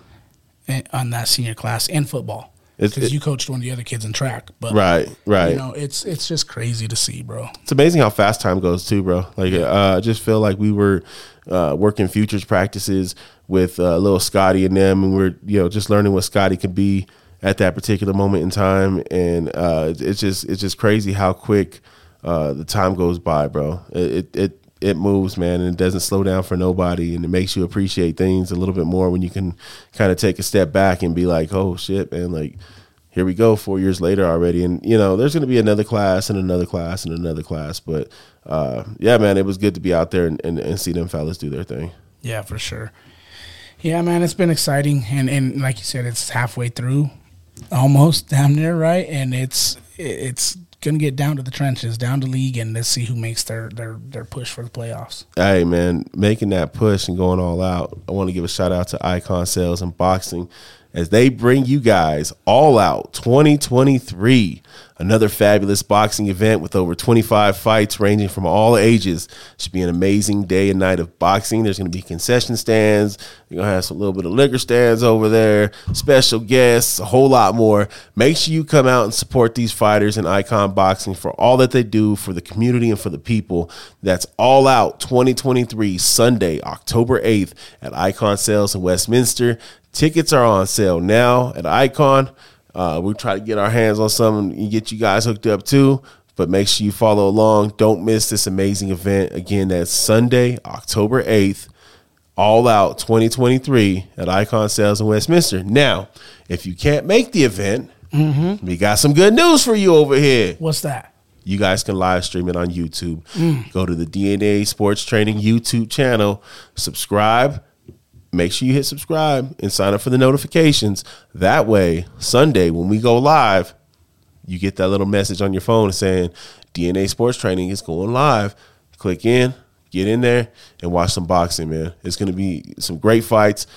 on that senior class in football. Because you coached one of the other kids in track, but right, right. You know, it's it's just crazy to see, bro. It's amazing how fast time goes too, bro. Like, uh, I just feel like we were uh, working futures practices with uh, little Scotty and them, and we're you know just learning what Scotty could be at that particular moment in time, and uh, it's just it's just crazy how quick uh, the time goes by, bro. It, it it moves, man, and it doesn't slow down for nobody, and it makes you appreciate things a little bit more when you can kind of take a step back and be like, oh shit, man, like here we go, four years later already, and you know there's to be another class and another class and another class, but uh, yeah, man, it was good to be out there and, and, and see them fellas do their thing. Yeah, for sure. Yeah, man, it's been exciting, and and like you said, it's halfway through almost down there, right? And it's it's gonna get down to the trenches, down to league, and let's see who makes their their their push for the playoffs. Hey man, making that push and going all out. I want to give a shout out to Icon Sales and Boxing as they bring you guys All Out 2023. Another fabulous boxing event with over 25 fights ranging from all ages. Should be an amazing day and night of boxing. There's going to be concession stands. You're going to have some little bit of liquor stands over there, special guests, a whole lot more. Make sure you come out and support these fighters in Icon Boxing for all that they do for the community and for the people. That's All Out 2023, Sunday, October 8th at Icon Sales in Westminster. Tickets are on sale now at Icon. Uh, we try to get our hands on some and get you guys hooked up too. But make sure you follow along. Don't miss this amazing event. Again, that's Sunday, October 8th, All Out 2023 at Icon Sales in Westminster. Now, if you can't make the event, we got some good news for you over here. What's that? You guys can live stream it on YouTube. Go to the DNA Sports Training YouTube channel, subscribe. Make sure you hit subscribe and sign up for the notifications. That way, Sunday when we go live, you get that little message on your phone saying DNA Sports Training is going live. Click in, get in there, and watch some boxing, man. It's going to be some great fights.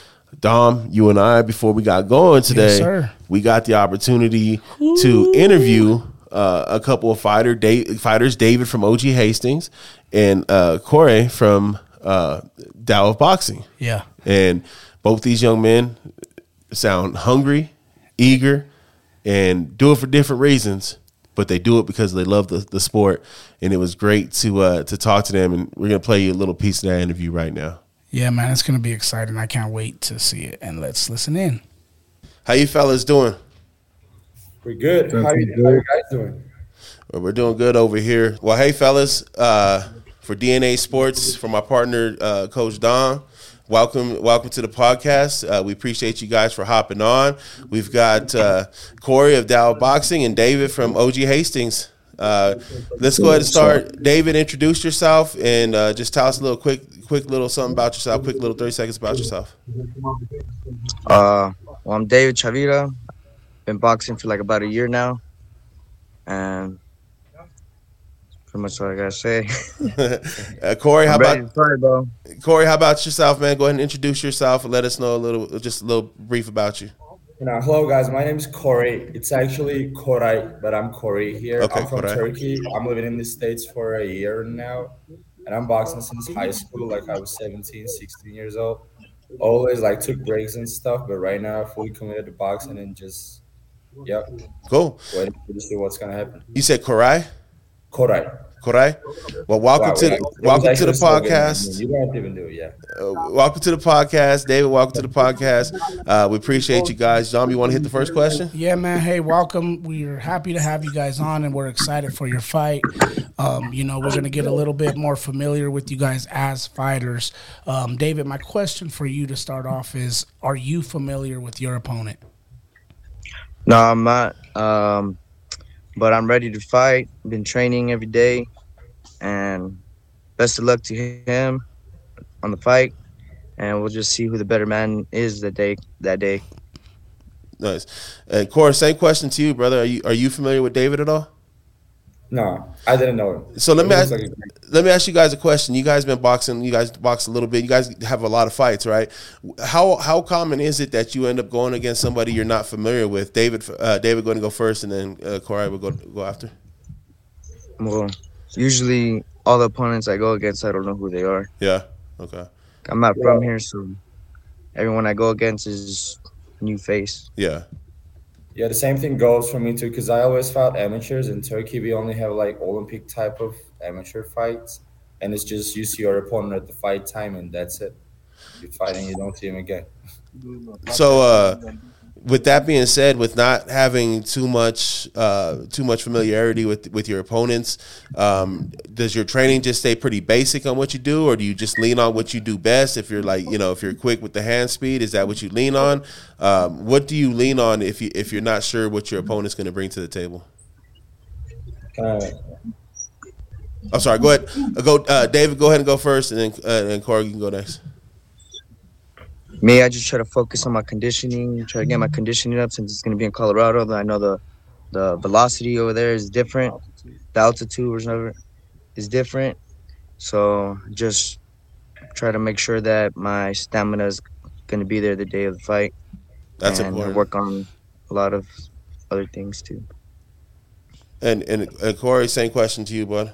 Dom, you and I, before we got going today, sir. we got the opportunity to interview uh, a couple of fighter da- fighters, David from OG Hastings and uh, Corey from uh, Tao of Boxing. Yeah. And both these young men sound hungry, eager, and do it for different reasons, but they do it because they love the, the sport. And it was great to uh, to talk to them. And we're gonna play you a little piece of that interview right now. Yeah, man, it's gonna be exciting. I can't wait to see it. And let's listen in. How you fellas doing? We're good. How you, how you guys doing? Well, we're doing good over here. Well, hey fellas, uh, for DNA Sports, for my partner uh, Coach Don, welcome, welcome to the podcast. Uh, we appreciate you guys for hopping on. We've got uh, Corey of Tao Boxing and David from OG Hastings. Uh, let's go ahead and start. David, introduce yourself and uh, just tell us a little quick, quick little something about yourself. Quick little thirty seconds about yourself. Uh, well, I'm David Chaveria. Been boxing for like about a year now, and much what I gotta say. uh, Corey, how about to bro? Corey? How about yourself, man? Go ahead and introduce yourself and let us know a little, just a little brief about you. You know, hello guys. My name is Corey. It's actually Koray, but I'm Corey here. Okay, I'm from Koray. Turkey. I'm living in the States for a year now. And I'm boxing since high school, like I was 17, 16 years old. Always like took breaks and stuff, but right now fully committed to boxing and just yep, Cool. waiting to see what's gonna happen. You said Korai? Koray. Korai? Well, welcome Wow, to the it was welcome to the so good, man. podcast. You don't even do it, yeah. Uh, welcome to the podcast, David. Welcome to the podcast. Uh, we appreciate you guys. John, you want to hit the first question? Yeah, man. Hey, welcome. We're happy to have you guys on, and we're excited for your fight. Um, you know, we're gonna get a little bit more familiar with you guys as fighters. Um, David, my question for you to start off is: Are you familiar with your opponent? No, I'm not. Um, but I'm ready to fight. Been training every day, and best of luck to him on the fight. And we'll just see who the better man is that day. That day. Nice. And Corey, same question to you, brother. Are you are you familiar with David at all? No, I didn't know him. So let me ask, like let me ask you guys a question. You guys been boxing. You guys box a little bit. You guys have a lot of fights, right? How how common is it that you end up going against somebody you're not familiar with? David, uh, David, going to go first, and then uh, Corey will go go after. Well, usually all the opponents I go against, I don't know who they are. Yeah. Okay. I'm not from here, so everyone I go against is new face. Yeah. Yeah, the same thing goes for me too, because I always fought amateurs. In Turkey, we only have like Olympic type of amateur fights, and it's just you see your opponent at the fight time, and that's it. You fight and you don't see him again. So, uh, with that being said, with not having too much uh, too much familiarity with with your opponents, um, does your training just stay pretty basic on what you do, or do you just lean on what you do best? If you're like, you know, if you're quick with the hand speed, is that what you lean on? Um, what do you lean on if you if you're not sure what your opponent's going to bring to the table? Uh, I'm sorry. Go ahead. Uh, Go, uh, David. Go ahead and go first, and then uh, and then Corey, you can go next. Me, I just try to focus on my conditioning, try to get my mm-hmm. conditioning up since it's going to be in Colorado. I know the the velocity over there is different, the altitude or whatever is different. So just try to make sure that my stamina is going to be there the day of the fight. That's and important. work on a lot of other things too. And, and and Corey, same question to you, bud.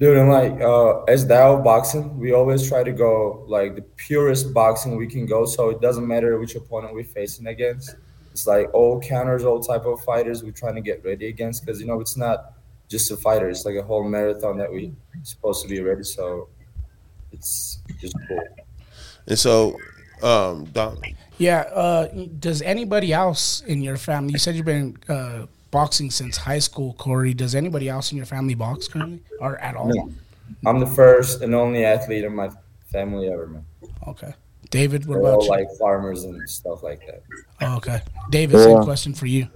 Dude, and like uh, as Tao boxing, we always try to go like the purest boxing we can go. So it doesn't matter which opponent we're facing against. It's like all counters, all type of fighters we're trying to get ready against because you know it's not just a fighter. It's like a whole marathon that we supposed to be ready. So it's just cool. And so, um, Don, Yeah. Uh, does anybody else in your family? You said you've been uh, boxing since high school, Corey. Does anybody else in your family box currently or at all? No. I'm the first and only athlete in my family ever, man. Okay. David, what We're about all you? like farmers and stuff like that. Oh, okay. David, same question for you.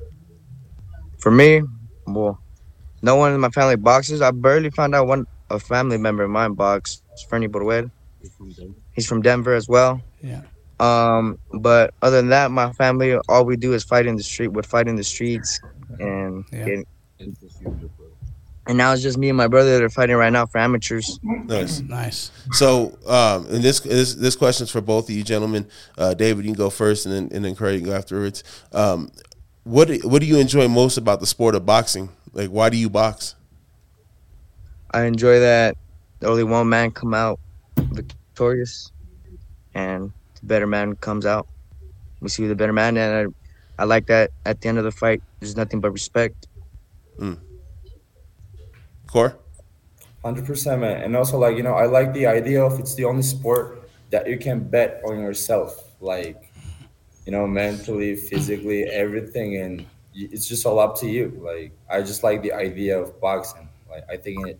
For me, well, no one in my family boxes. I barely found out one a family member of mine box. It's Fernie Borued. He's from Denver as well. Yeah. Um, but other than that, my family, all we do is fight in the street. Would fight in the streets, and Yeah. get- and now it's just me and my brother that are fighting right now for amateurs. nice. Nice. So, um, and this this this question's for both of you gentlemen. Uh, David, you can go first, and then and then Craig, you go afterwards. Um, what do- what do you enjoy most about the sport of boxing? Like, why do you box? I enjoy that only one man come out victorious, and the better man comes out. We see the better man, and I, I like that. At the end of the fight, there's nothing but respect. Mm. Core? Hundred percent, man. And also, like you know, I like the idea of it's the only sport that you can bet on yourself, like you know, mentally, physically, everything, and it's just all up to you. Like I just like the idea of boxing. Like I think it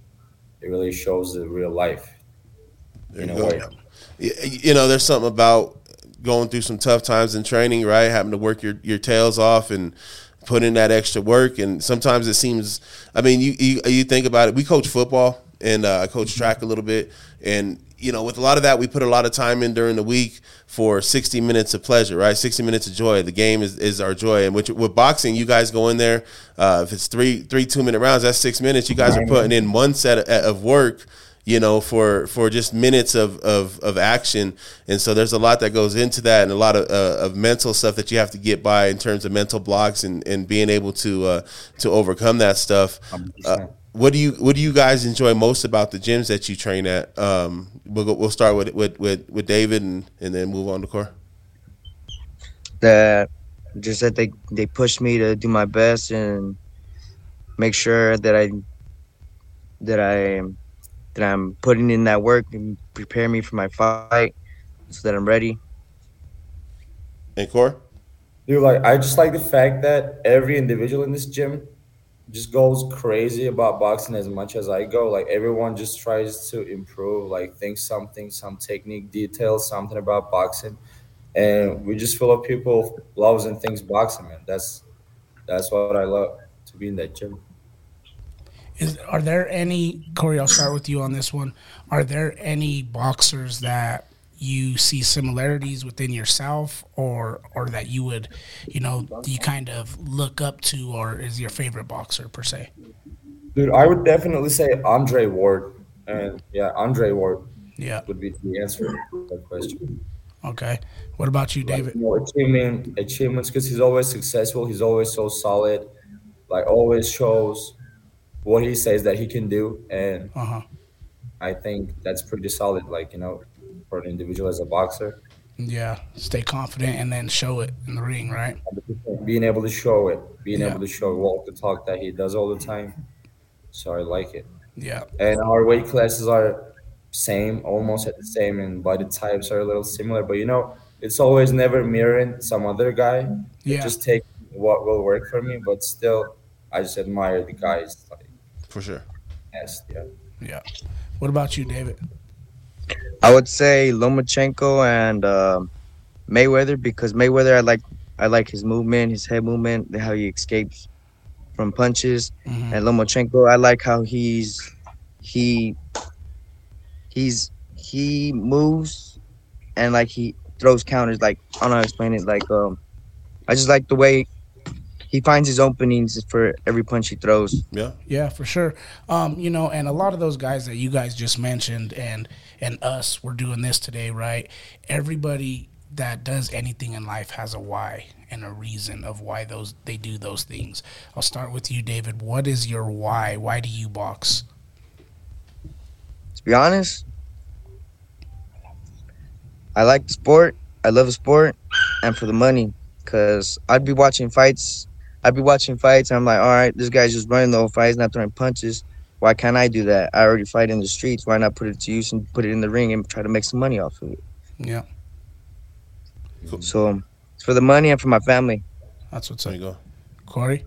it really shows the real life There in you a go. way. You know, there's something about going through some tough times in training, right? Having to work your, your tails off and put in that extra work. And sometimes it seems, I mean, you you, you think about it. We coach football and uh, I coach track a little bit, and you know, with a lot of that, we put a lot of time in during the week for 60 minutes of pleasure, right? 60 minutes of joy. The game is, is our joy. And with, with boxing, you guys go in there. Uh, if it's three three two minute rounds, that's six minutes. You guys are putting in one set of, of work you know, for for just minutes of, of, of action. And so there's a lot that goes into that and a lot of, uh, of mental stuff that you have to get by in terms of mental blocks and, and being able to uh, to overcome that stuff. Uh, what do you what do you guys enjoy most about the gyms that you train at? Um, we'll, go, we'll start with, with, with, with David and, and then move on to Core. That just that they they push me to do my best and make sure that I that I that I'm putting in that work and prepare me for my fight so that I'm ready. And Core? Dude, like I just like the fact that every individual in this gym just goes crazy about boxing as much as I go. Like everyone just tries to improve, like think something, some technique, details, something about boxing. And we just full of people loves and thinks boxing, man. That's that's what I love to be in that gym. Is are there any Corey? I'll start with you on this one. Are there any boxers that you see similarities within yourself, or or that you would, you know, you kind of look up to, or is your favorite boxer per se? Dude, I would definitely say Andre Ward. And yeah, Andre Ward Yeah. would be the answer to that question. Okay. What about you, David? you know, achievement achievements because he's always successful. He's always so solid, like always shows what he says that he can do, and Uh huh. I think that's pretty solid. Like you know, for an individual as a boxer, Yeah. Stay confident and then show it in the ring, right? being able to show it, being Yeah. able to show walk the talk that he does all the time. So I like it. Yeah. And our weight classes are same, almost at the same, and body types are a little similar. But you know, it's always never mirroring some other guy. Yeah. Just take what will work for me, but still, I just admire the guys. Like, For sure. yes, yeah. Yeah. What about you, David? I would say Lomachenko and uh, Mayweather because Mayweather I like I like his movement, his head movement, how he escapes from punches, Mhm. and Lomachenko I like how he's he he's he moves and like he throws counters like I don't know how to explain it like um I just like the way he finds his openings for every punch he throws. Yeah. Yeah, for sure. Um, you know, and a lot of those guys that you guys just mentioned and and us, we're doing this today, right? Everybody that does anything in life has a why and a reason of why those they do those things. I'll start with you, David. What is your why? Why do you box? To be honest, I like the sport. I love the sport, and for the money, cause I'd be watching fights. I'd be watching fights. And I'm like, all right, this guy's just running the whole fight. He's not throwing punches. Why can't I do that? I already fight in the streets. Why not put it to use and put it in the ring and try to make some money off of it? Yeah, So it's for the money and for my family. that's what's There up. you go. Corey?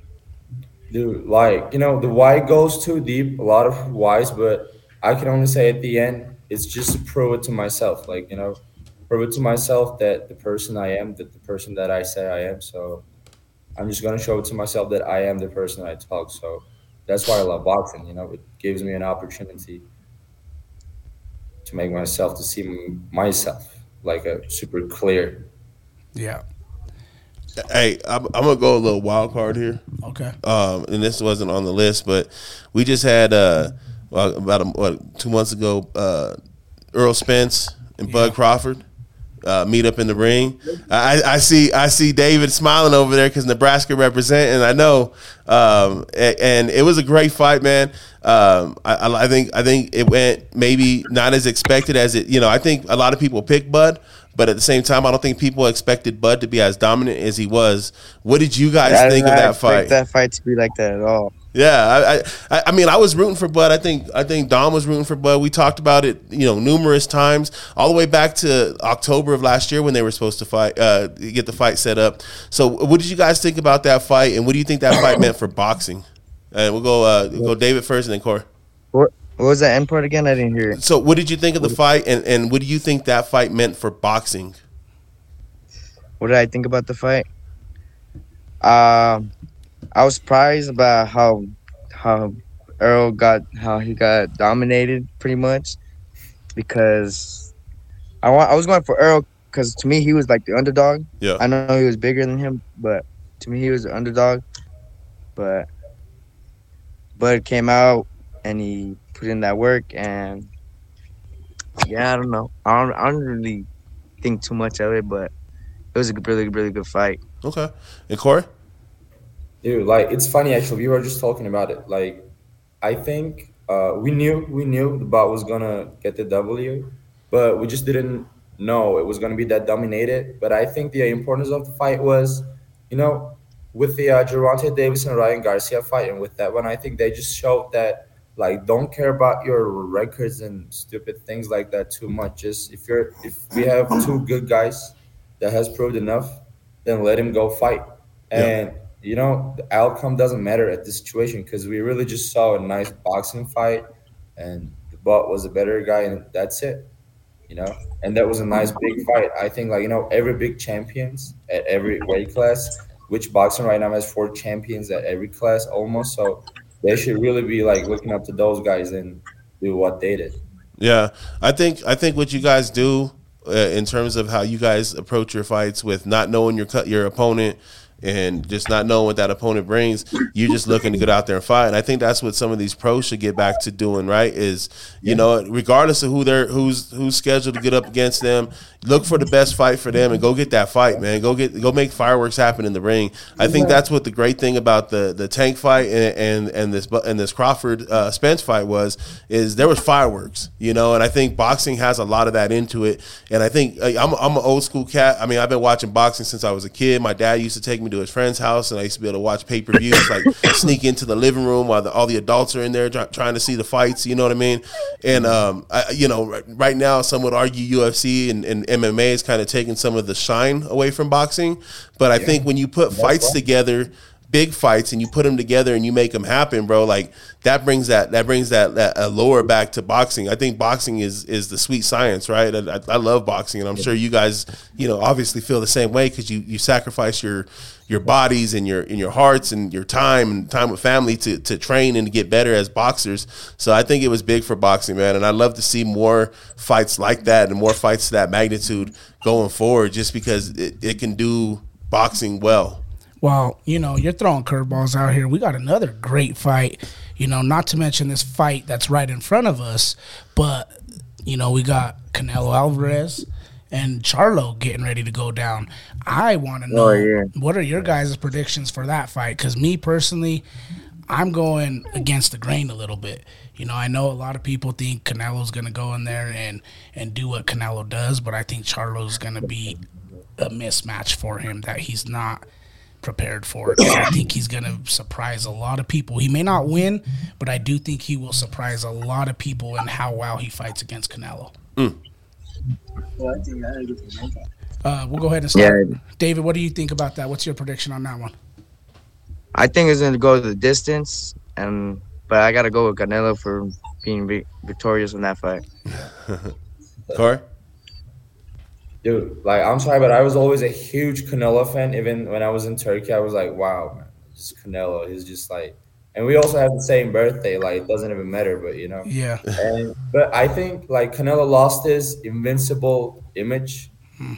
Dude, like, you know, the why goes too deep, a lot of whys, but I can only say at the end, it's just to prove it to myself. Like, you know, prove it to myself that the person I am, that the person that I say I am. So I'm just going to show it to myself that I am the person I talk. So that's why I love boxing. You know, it gives me an opportunity to make myself, to see myself like a super clear. Yeah. Hey, I'm, I'm gonna go a little wild card here. Okay. um, and this wasn't on the list, but we just had uh, well, about a, what, two months ago, uh, Errol Spence and Bud Crawford uh, meet up in the ring. I, I see I see David smiling over there because Nebraska represent, and I know, um, a- and, it was a great fight, man. Um, I, I I think I think it went maybe not as expected as it. You know, I think a lot of people pick Bud. But at the same time, I don't think people expected Bud to be as dominant as he was. What did you guys I think of that fight? That fight to be like that at all. Yeah, I, I, I mean, I was rooting for Bud. I think, I think Dom was rooting for Bud. We talked about it, you know, numerous times, all the way back to October of last year when they were supposed to fight, uh, get the fight set up. So, what did you guys think about that fight, and what do you think that fight meant for boxing? And we'll go, uh, we'll go David first, and then Corey. What, what was that end part again? I didn't hear it. So, what did you think of the fight, and, and what do you think that fight meant for boxing? What did I think about the fight? Um, I was surprised about how how Errol got how he got dominated pretty much because I want I was going for Errol because to me he was like the underdog. Yeah. I know he was bigger than him, but to me he was the underdog. But Bud came out and he put in that work and yeah, I don't know. I don't I don't really think too much of it, but it was a really really good fight. Okay, and Corey. Dude, like it's funny actually. We were just talking about it. Like, I think uh, we knew we knew the Bud was gonna get the W, but we just didn't know it was gonna be that dominated. But I think the importance of the fight was, you know, with the uh, Gervonta Davis and Ryan Garcia fight, and with that one, I think they just showed that like don't care about your records and stupid things like that too much. Just if you're if we have two good guys that has proved enough, then let him go fight. And you know, the outcome doesn't matter at this situation because we really just saw a nice boxing fight, and the Bud was a better guy, and that's it. You know, and that was a nice big fight. I think like you know every big champions at every weight class, which boxing right now has four champions at every class almost. So they should really be like looking up to those guys and do what they did. Yeah, I think I think what you guys do uh, in terms of how you guys approach your fights with not knowing your cut your opponent and just not knowing what that opponent brings, you're just looking to get out there and fight. And I think that's what some of these pros should get back to doing. Right? Is you know, regardless of who they're who's who's scheduled to get up against them, look for the best fight for them and go get that fight, man. Go get go make fireworks happen in the ring. I think that's what the great thing about the the Tank fight and and, and this and this Crawford uh, Spence fight was is there was fireworks, you know. And I think boxing has a lot of that into it. And I think uh, I'm I'm an old school cat. I mean, I've been watching boxing since I was a kid. My dad used to take me to his friend's house, and I used to be able to watch pay per views, like sneak into the living room while the, all the adults are in there try, trying to see the fights. You know what I mean? And um, I, you know, right, right now, some would argue UFC and, and MMA is kind of taking some of the shine away from boxing. But I think when you put fights together, big fights, and you put them together and you make them happen, bro, like that brings that that brings that that allure back to boxing. I think boxing is is the sweet science, right? I, I, I love boxing, and I'm sure you guys, you know, obviously feel the same way because you you sacrifice your your bodies and your in your hearts and your time and time with family to to train and to get better as boxers. So I think it was big for boxing, man, and I'd love to see more fights like that and more fights to that magnitude going forward, just because it, it can do boxing well. Well, you know, you're throwing curveballs out here. We got another great fight, you know, not to mention this fight that's right in front of us, but, you know, we got Canelo Alvarez and Charlo getting ready to go down. I want to oh, know Oh, yeah. what are your guys' predictions for that fight? Because me personally, I'm going against the grain a little bit. You know, I know a lot of people think Canelo's going to go in there and and do what Canelo does, but I think Charlo's going to be a mismatch for him that he's not prepared for it. I think he's going to surprise a lot of people. He may not win, but I do think he will surprise a lot of people in how well he fights against Canelo. Uh, we'll go ahead and start. Yeah. David, what do you think about that? What's your prediction on that one? I think it's gonna go the distance, and but I gotta go with Canelo for being victorious in that fight. Corey? Dude, like I'm sorry, but I was always a huge Canelo fan. Even when I was in Turkey, I was like, wow, man, this Canelo. He's just like, and we also have the same birthday. Like, it doesn't even matter, but you know. Yeah. And but I think like Canelo lost his invincible image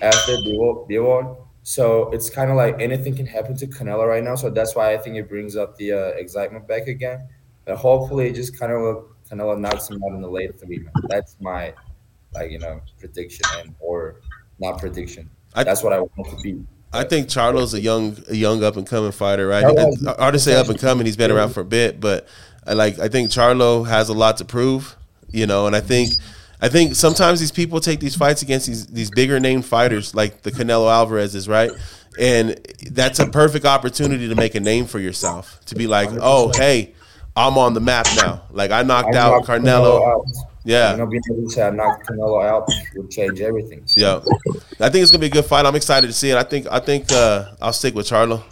after Bivol. So it's kind of like anything can happen to Canelo right now. So that's why I think it brings up the uh, excitement back again. But hopefully, it just kind of Canelo knocks him out in the late three. Man. That's my like you know prediction and or not prediction. I- that's what I want to be. I think Charlo's a young, a young up and coming fighter, right? Charlo- Hard to say up and coming. He's been around for a bit, but I like. I think Charlo has a lot to prove, you know. And I think, I think sometimes these people take these fights against these these bigger name fighters, like the Canelo Alvarez's, right? And that's a perfect opportunity to make a name for yourself. To be like, oh, hey, I'm on the map now. Like I knocked I out knocked Canelo. out. Yeah. You know, being able to say I knocked Canelo out would change everything. So, Yeah, I think it's gonna be a good fight. I'm excited to see it. I think I think uh, I'll stick with Charlo.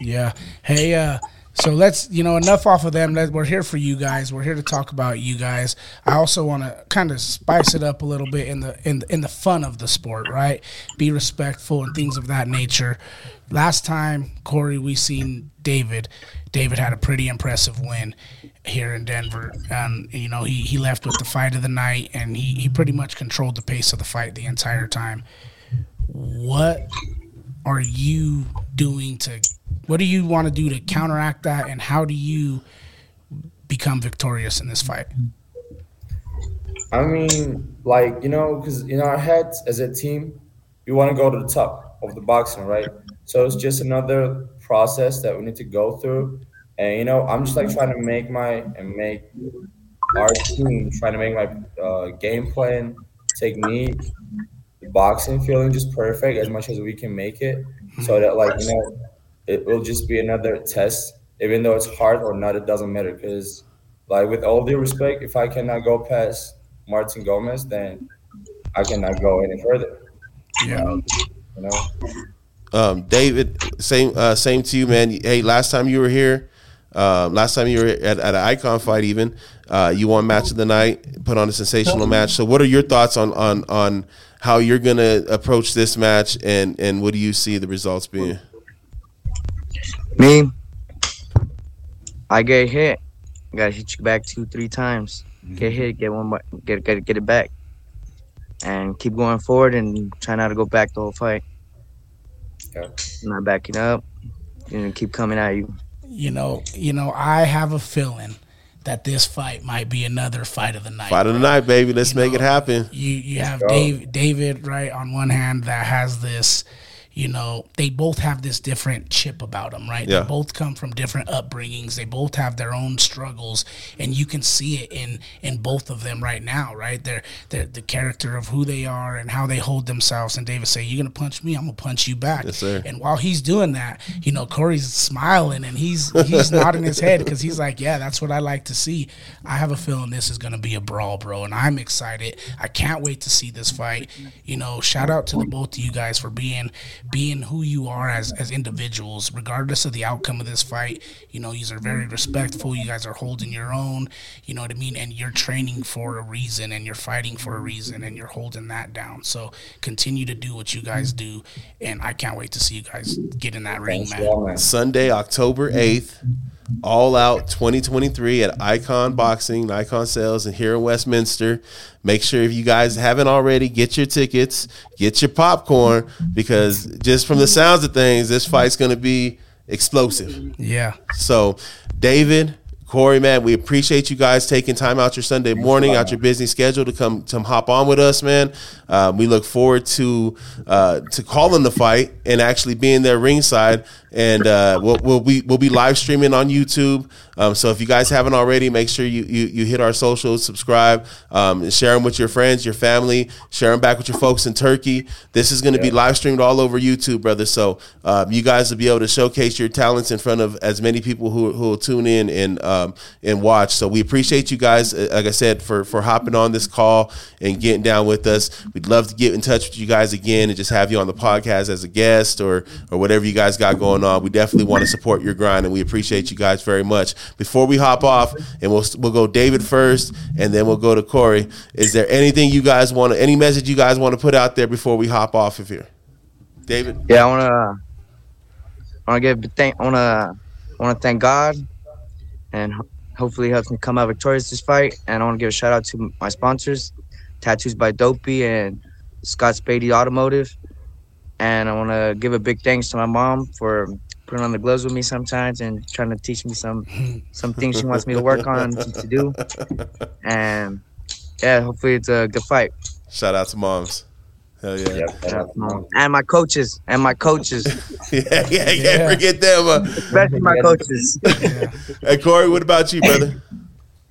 Yeah. Hey, uh, so let's, you know, enough off of them. We're here for you guys. We're here to talk about you guys. I also want to kind of spice it up a little bit in the in the, in the fun of the sport, right? Be respectful and things of that nature. Last time, Corey, we seen David. David had a pretty impressive win here in Denver. And you know, he he left with the fight of the night, and he he pretty much controlled the pace of the fight the entire time. What are you doing to what do you want to do to counteract that and how do you become victorious in this fight? I mean, like you know, because in our heads as a team, we want to go to the top of the boxing, right? So it's just another process that we need to go through, and you know, I'm just like trying to make my and make our team trying to make my uh, game plan, technique, boxing feeling just perfect as much as we can make it, so that like you know, it will just be another test, even though it's hard or not, it doesn't matter because. Like with all due respect, if I cannot go past Martin Gomez, then I cannot go any further. yeah You know, Um, David, same uh, same to you, man. Hey, last time you were here, um, last time you were at, at an icon fight, even uh, you won match of the night, put on a sensational match. So, what are your thoughts on on on how you're gonna approach this match, and and what do you see the results being? Me, I get hit. Gotta hit you back two, three times. Get hit, get one, more- get get get it back, and keep going forward and try not to go back the whole fight. Yeah. Not backing up, and keep coming at you. you know you know i have a feeling that this fight might be another fight of the night Fight of the night, baby. Let's make it happen. you you have go. Dave, David right on one hand that has this you know they both have this different chip about them right? Yeah. they both come from different upbringings. They both have their own struggles and you can see it in in both of them right now right? They're, they're the character of who they are and how they hold themselves. And David say you're gonna punch me? I'm gonna punch you back. Yes, sir. and while he's doing that you know Corey's smiling and he's he's nodding his head because he's like yeah that's what I like to see. I have a feeling this is gonna be a brawl bro and I'm excited. I can't wait to see this fight. You know shout out to the both of you guys for being being who you are as as individuals regardless of the outcome of this fight you know you are very respectful you guys are holding your own you know what I mean and you're training for a reason and you're fighting for a reason and you're holding that down so continue to do what you guys do and I can't wait to see you guys get in that ring thanks man man. Sunday, October 8th, All Out 2023 at Icon Boxing, Icon Sales, and here in Westminster. Make sure if you guys haven't already, get your tickets, get your popcorn, because just from the sounds of things, this fight's going to be explosive. yeah So, David, Corey, man, we appreciate you guys taking time out your Sunday morning, out your busy schedule to come to hop on with us, man. Uh, we look forward to uh, to calling the fight and actually being there ringside. And uh, we'll, we'll be we'll be live streaming on YouTube. Um, so if you guys haven't already, make sure you you, you hit our socials, subscribe, um, share them with your friends, your family, share them back with your folks in Turkey. This is going to be live streamed all over YouTube, brother. So um, you guys will be able to showcase your talents in front of as many people who, who will tune in and um, and watch. So we appreciate you guys, uh, like I said, for for hopping on this call and getting down with us. We'd love to get in touch with you guys again and just have you on the podcast as a guest or or whatever you guys got going on. Uh, we definitely want to support your grind, and we appreciate you guys very much. Before we hop off, and we'll we'll go David first, and then we'll go to Corey. Is there anything you guys want any message you guys want to put out there before we hop off of here? David. Yeah, I wanna, I wanna give thank, I wanna, I wanna thank God, and hopefully he helps me come out victorious this fight. And I wanna give a shout out to my sponsors, Tattoos by Dopey and Scott Spady Automotive. And I wanna give a big thanks to my mom for putting on the gloves with me sometimes and trying to teach me some some things she wants me to work on to do. And yeah, hopefully it's a good fight. Shout out to moms. Hell yeah. Yeah, shout out to mom. And my coaches, and my coaches, yeah, yeah, yeah, Yeah. Forget them. Uh, especially my coaches. hey, Corey, what about you, brother?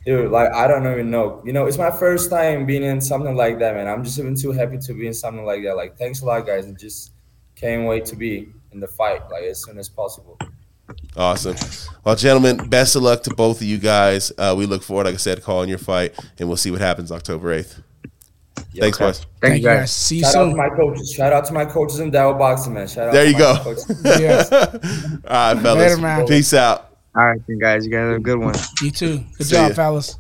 Dude, like I don't even know. You know, it's my first time being in something like that, man. I'm just even too happy to be in something like that. Like, thanks a lot, guys, and just can't wait to be in the fight like as soon as possible. Awesome. Well, gentlemen, best of luck to both of you guys. Uh, we look forward, like I said, to calling your fight, and we'll see what happens October 8th. Thanks, boys. Thank you guys. See you Shout out to my coaches. Shout out to my coaches in Tao Boxing, man. Shout out There to you my go. Yes. All right, fellas. Later, man. Peace out. All right, then, guys. You guys have a good one. You too. Good See job, ya. fellas.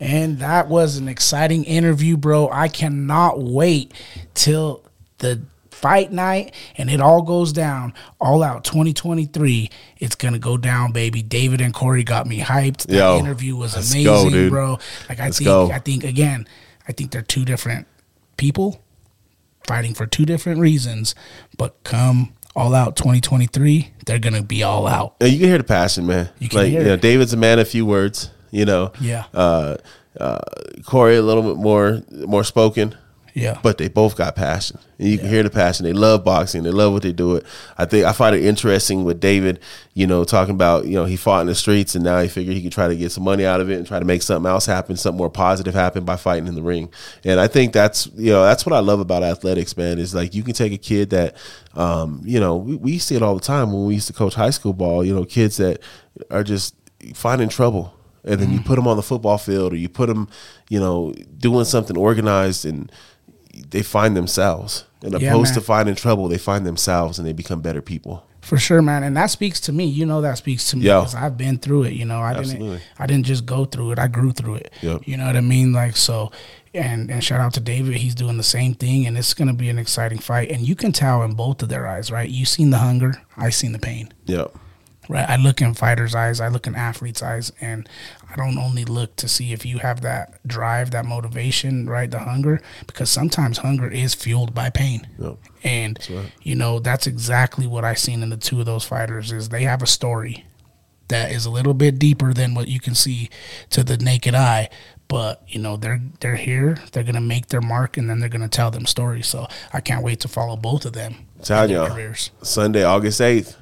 And that was an exciting interview, bro. I cannot wait till the fight night and it all goes down. All out 2023. It's gonna go down, baby. David and Corey got me hyped. That Yo, interview was amazing, go, bro. Like I Let's think go. I think again, I think they're two different people fighting for two different reasons. But come all out 2023, they're gonna be all out. And you can hear the passion, man. You can like, hear you know. David's a man of few words. You know, Yeah. Uh, uh, Corey a little bit more more spoken. Yeah. but they both got passion. And you can hear the passion. They love boxing. They love what they do. It. I think I find it interesting with David. You know, talking about you know he fought in the streets and now he figured he could try to get some money out of it and try to make something else happen, something more positive happen by fighting in the ring. And I think that's you know that's what I love about athletics, man. Is like you can take a kid that, um, you know, we, we see it all the time when we used to coach high school ball. You know, kids that are just finding trouble and then you put them on the football field or you put them, you know, doing something organized and they find themselves. And Yeah, opposed man. to finding trouble, they find themselves and they become better people. For sure, man, and that speaks to me. You know that speaks to me because I've been through it. You know, I Absolutely. didn't. I didn't just go through it. I grew through it. Yep. You know what I mean? Like so, and and shout out to David. He's doing the same thing, and it's gonna be an exciting fight. And you can tell in both of their eyes, right? You seen the hunger. I seen the pain. Yep. Right. I look in fighters' eyes. I look in athletes' eyes, and don't only look to see if you have that drive, that motivation, right? The hunger, because sometimes hunger is fueled by pain. Yep. And right. you know that's exactly what I seen in the two of those fighters is they have a story that is a little bit deeper than what you can see to the naked eye. But you know they're they're here. They're gonna make their mark, and then they're gonna tell them stories. So I can't wait to follow both of them. Their y'all. careers. Sunday, August 8th.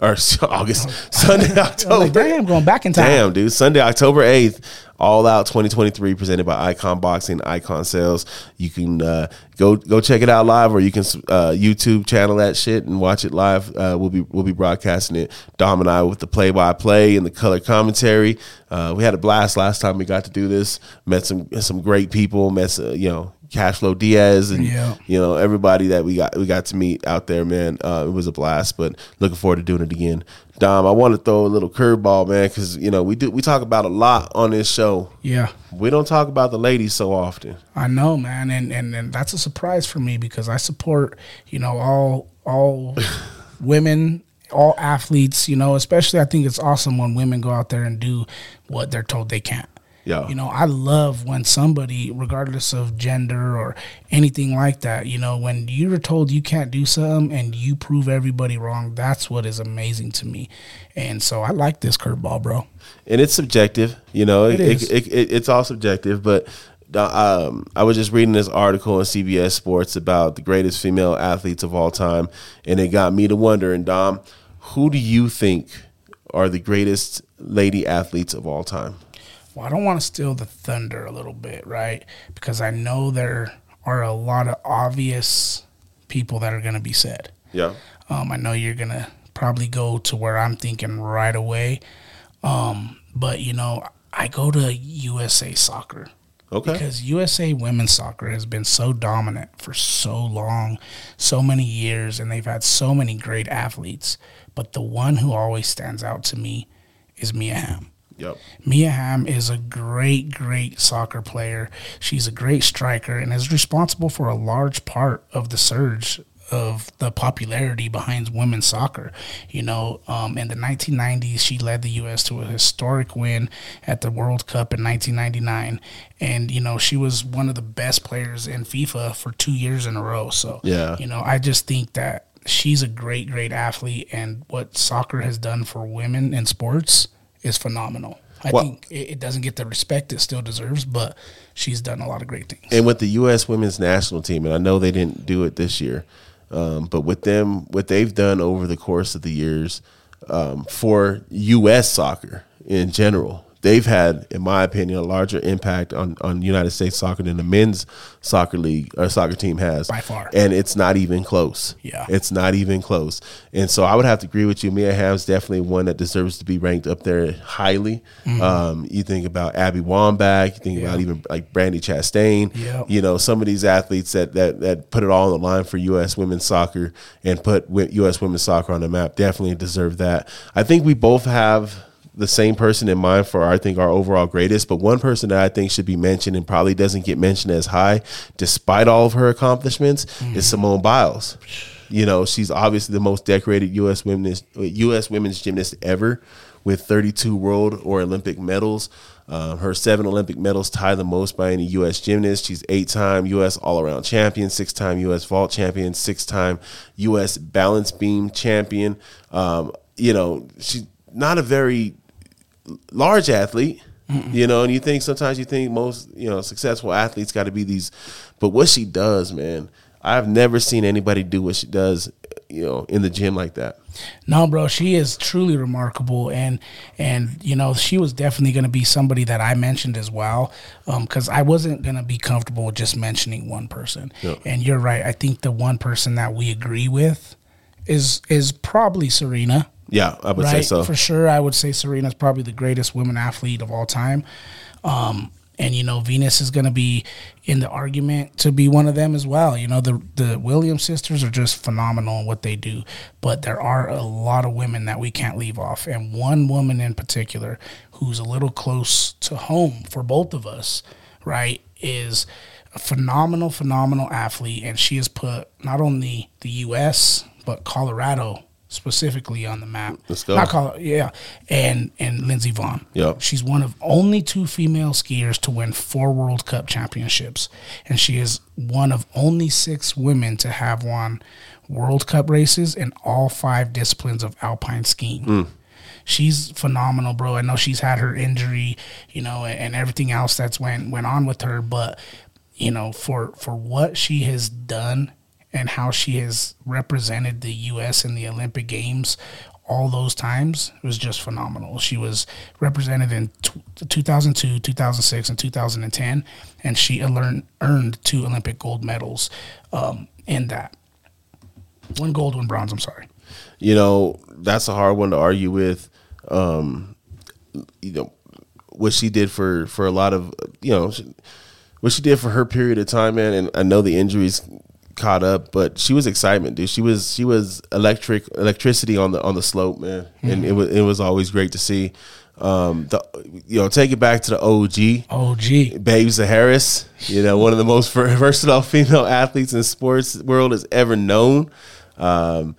Or August, Sunday, October. like, damn, going back in time. Damn, dude. Sunday, October 8th, All Out 2023, presented by Icon Boxing, Icon Sales. You can uh, go go check it out live, or you can uh, YouTube channel that shit and watch it live. Uh, we'll be we'll be broadcasting it. Dom and I with the play by play and the color commentary. Uh, we had a blast last time we got to do this. Met some some great people. Met uh, you know Cashflow Diaz and Yeah. you know everybody that we got we got to meet out there, man. Uh, it was a blast, but looking forward to doing it again. Dom, I want to throw a little curveball, man, because you know we do we talk about a lot on this show. Yeah. We don't talk about the ladies so often. I know, man, and, and and that's a surprise for me because I support you know all all women, all athletes. You know, especially I think it's awesome when women go out there and do what they're told they can't. Yeah. You know, I love when somebody, regardless of gender or anything like that, you know, when you're told you can't do something and you prove everybody wrong, that's what is amazing to me. And so I like this curveball, bro. and it's subjective. You know, it, It is. it, it- it's all subjective. But uh, um, I was just reading this article on CBS Sports about the greatest female athletes of all time, and it got me to wondering, Dom, who do you think are the greatest lady athletes of all time? Well, I don't want to steal the thunder a little bit, right? Because I know there are a lot of obvious people that are going to be said. Yeah, Um, I know you're gonna probably go to where I'm thinking right away. Um, but you know, I go to USA Soccer okay, because USA Women's Soccer has been so dominant for so long, so many years, and they've had so many great athletes. But the one who always stands out to me is Mia Hamm. Yep, Mia Hamm is a great, great soccer player. She's a great striker and is responsible for a large part of the surge of the popularity behind women's soccer. You know, um, in the 1990s, she led the U.S. to a historic win at the World Cup in 1999. And, you know, she was one of the best players in FIFA for two years in a row. So, Yeah. you know, I just think that she's a great, great athlete. And what soccer has done for women in sports is phenomenal. I Well- think it, it doesn't get the respect it still deserves, but she's done a lot of great things. and with the U.S. women's national team, and I know they didn't do it this year, um, but with them, what they've done over the course of the years um, for U.S. soccer in general, they've had, in my opinion, a larger impact on on United States soccer than the men's soccer league or soccer team has By far. and it's not even close. Yeah. it's not even close. And so I would have to agree with you. Mia Hamm's definitely one that deserves to be ranked up there highly. Um, you think about Abby Wambach, you think about Mm-hmm. Even like Brandi Chastain. Yep. You know, some of these athletes that, that that put it all on the line for U.S. women's soccer and put U.S. women's soccer on the map definitely deserve that. I think we both have the same person in mind for I think our overall greatest, but one person that I think should be mentioned and probably doesn't get mentioned as high, despite all of her accomplishments, is Simone Biles. You know, she's obviously the most decorated U.S. women's U.S. women's gymnast ever, with 32 world or Olympic medals. Uh, her seven Olympic medals tie the most by any U.S. gymnast. She's eight-time U.S. all-around champion, six-time U.S. vault champion, six-time U.S. balance beam champion. Um, you know, she's not a very large athlete, you know, and you think sometimes you think most, you know, successful athletes got to be these, but what she does, man, I've never seen anybody do what she does, you know, in the gym like that. No, bro, she is truly remarkable, and and you know she was definitely going to be somebody that I mentioned as well, um, because I wasn't going to be comfortable with just mentioning one person. And you're right. I think the one person that we agree with is is probably Serena. Yeah, I would say so. For sure, I would say Serena's probably the greatest women athlete of all time. Um, and you know, Venus is going to be in the argument to be one of them as well. You know, the the Williams sisters are just phenomenal in what they do, but there are a lot of women that we can't leave off, and one woman in particular who's a little close to home for both of us, right, is a phenomenal, phenomenal athlete, and she has put not only the U.S. but Colorado specifically on the map. Let's go. Not Colorado, yeah, and and Lindsey Vonn. Yep. She's one of only two female skiers to win four World Cup championships, and she is one of only six women to have won World Cup races in all five disciplines of alpine skiing. Hmm. She's phenomenal, bro. I know she's had her injury, you know, and, and everything else that's went went on with her, but you know, for for what she has done and how she has represented the U.S. in the Olympic Games all those times was just phenomenal. She was represented in t- 2002, 2006, and 2010, and she earned, earned two Olympic gold medals um, in that. One gold, one bronze. I'm sorry. you know, that's a hard one to argue with. Um, you know, what she did for for a lot of you know, she, what she did for her period of time, man. And I know the injuries caught up, but she was excitement, dude. She was she was electric electricity on the on the slope, man. And it was it was always great to see. Um, the you know, take it back to the OG. OG. Babe Zaharias, you know, one of the most versatile female athletes in sports world has ever known. Um,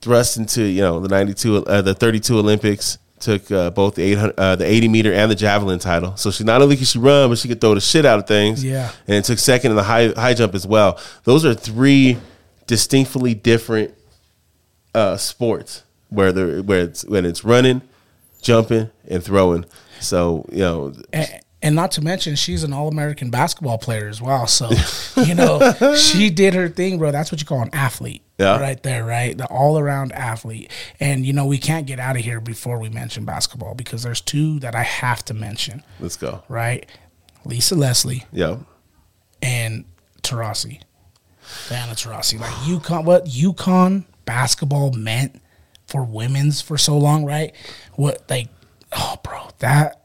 thrust into you know the ninety two, uh, the thirty two Olympics. Took uh, both the 800, uh, the 80 meter and the javelin title. So she not only can she run, but she could throw the shit out of things. Yeah. and took second in the high high jump as well. Those are three distinctly different uh, sports where where it's when it's running, jumping, and throwing. So you know, and, and not to mention she's an all-american basketball player as well so you know she did her thing bro that's what you call an athlete Yeah. right there right the all-around athlete and you know we can't get out of here before we mention basketball because there's two that i have to mention let's go. right lisa leslie Yeah, and Taurasi. Diana Taurasi. Like UConn what UConn basketball meant for women's for so long, right? What like oh bro, that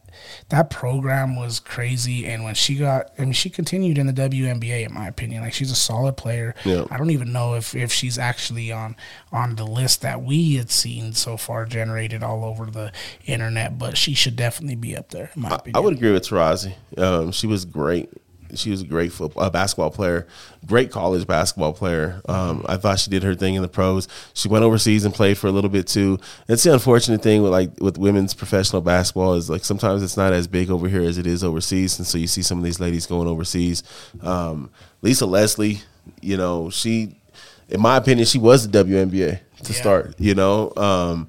that program was crazy and when she got I mean she continued in the WNBA in my opinion. Like she's a solid player. Yeah. I don't even know if if she's actually on on the list that we had seen so far generated all over the internet, but she should definitely be up there in my opinion. I would agree with Taurasi. Um, she was great. She was a great football, uh, basketball player, great college basketball player. Um, I thought she did her thing in the pros. She went overseas and played for a little bit too. It's the unfortunate thing with like with women's professional basketball is like sometimes it's not as big over here as it is overseas, and so you see some of these ladies going overseas. Um, Lisa Leslie, you know, she, in my opinion, she was the WNBA to Yeah. start. You know. Um,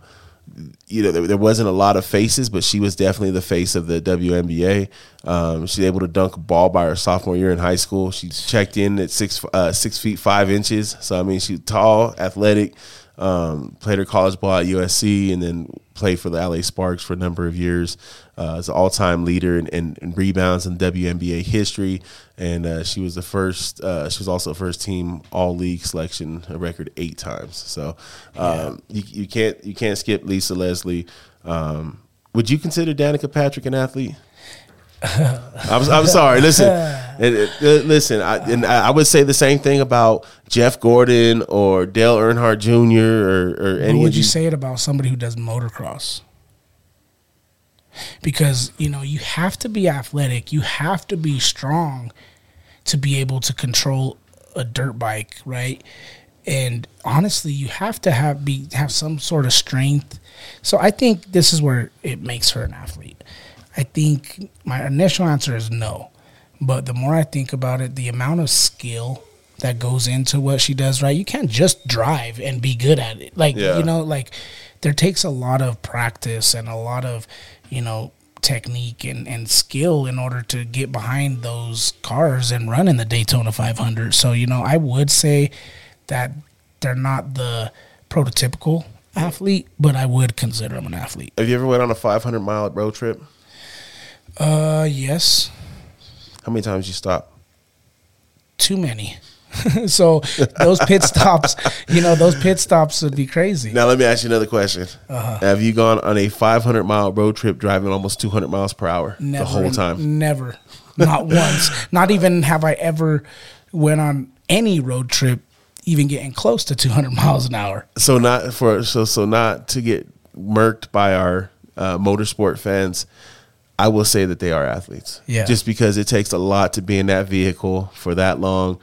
you know, there, there wasn't a lot of faces, but she was definitely the face of the WNBA. Um, she was able to dunk a ball by her sophomore year in high school. She checked in at six uh, six feet five inches. So I mean, she's tall, athletic. Um, played her college ball at USC, and then played for the LA Sparks for a number of years. Uh, as an all time leader in, in, in rebounds in WNBA history, and uh, she was the first. Uh, she was also first team All League selection, a record eight times. So um, you, you can't you can't skip Lisa Leslie. Um, would you consider Danica Patrick an athlete? I'm, I'm sorry. Listen, it- it- uh, listen. I, and I would say the same thing about Jeff Gordon or Dale Earnhardt Jr. or, or But any would you say it about somebody who does motocross? Because you know you have to be athletic, you have to be strong to be able to control a dirt bike, right? And honestly, you have to have be have some sort of strength. So I think this is where it makes her an athlete. I think my initial answer is no. But the more I think about it, the amount of skill that goes into what she does, right? You can't just drive and be good at it. Like, Yeah. you know, like there takes a lot of practice and a lot of, you know, technique and, and skill in order to get behind those cars and run in the Daytona 500. So, you know, I would say that they're not the prototypical athlete, but I would consider them an athlete. Have you ever went on a 500 mile road trip? Uh, yes, How many times you stop? too many. so those pit stops, you know, those pit stops would be crazy. Now let me ask you another question. Uh-huh. Have you gone on a 500 mile road trip driving almost 200 miles per hour Never, the whole time? Never, not once. Not even have I ever went on any road trip, even getting close to 200 miles an hour. So not for so so not to get murked by our uh, motorsport fans. I will say that they are athletes. Yeah. Just because it takes a lot to be in that vehicle for that long,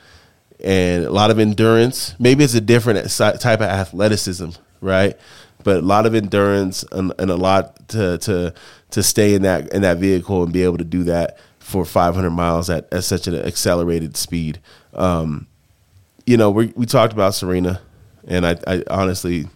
and a lot of endurance. Maybe it's a different type of athleticism, right? But a lot of endurance and, and a lot to to to stay in that in that vehicle and be able to do that for 500 miles at, at such an accelerated speed. Um, you know, we we talked about Serena, and I, I honestly,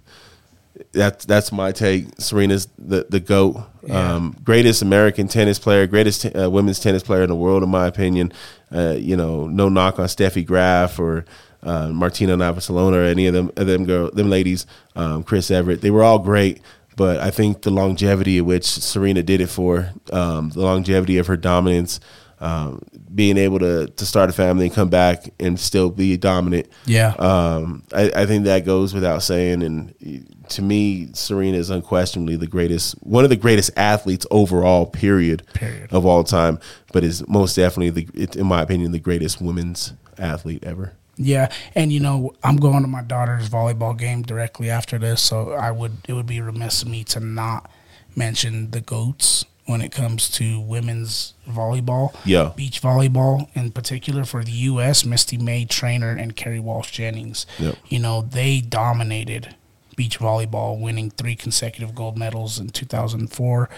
that's that's my take. Serena's the the goat, Yeah. um, greatest American tennis player, greatest t- uh, women's tennis player in the world, in my opinion. Uh, you know, no knock on Steffi Graf or uh, Martina Navratilova or any of them them girl them ladies. Um, Chris Evert, they were all great. But I think the longevity at which Serena did it for, um, the longevity of her dominance, um, being able to to start a family and come back and still be dominant. Yeah. Um, I, I think that goes without saying. And to me, Serena is unquestionably the greatest, one of the greatest athletes overall, period, Period. of all time. But is most definitely the, in my opinion, the greatest women's athlete ever. Yeah, and you know, I'm going to my daughter's volleyball game directly after this, so I would it would be remiss of me to not mention the goats when it comes to women's volleyball. Yeah. beach volleyball in particular for the U.S. Misty May Treanor and Kerri Walsh Jennings. Yep. You know, they dominated beach volleyball, winning three consecutive gold medals in 2004,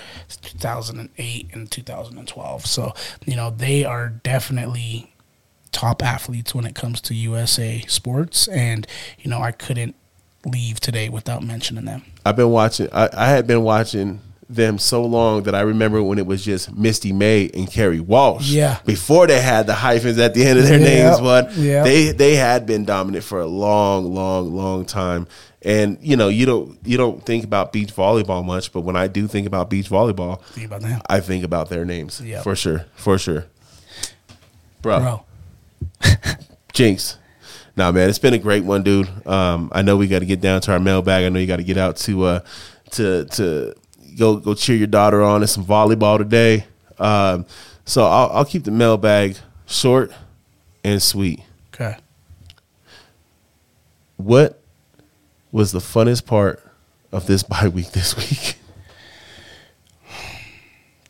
2008, and 2012. So, you know, they are definitely top athletes when it comes to USA sports. And, you know, I couldn't leave today without mentioning them. I've been watching. I, I had been watching them so long that I remember when it was just Misty May and Kerri Walsh. Yeah. Before they had the hyphens at the end of their Yep. names, but Yep. they they had been dominant for a long, long, long time. And you know, you don't you don't think about beach volleyball much, but when I do think about beach volleyball, Think about them. I think about their names. Yep. For sure. For sure. Bro. Bro, Jinx. Nah, man, it's been a great one, dude. Um, I know we got to get down to our mailbag. I know you got to get out to uh, to to go go cheer your daughter on in some volleyball today. Um, so I'll, I'll keep the mailbag short and sweet. okay. What was the funnest part of this bye week this week?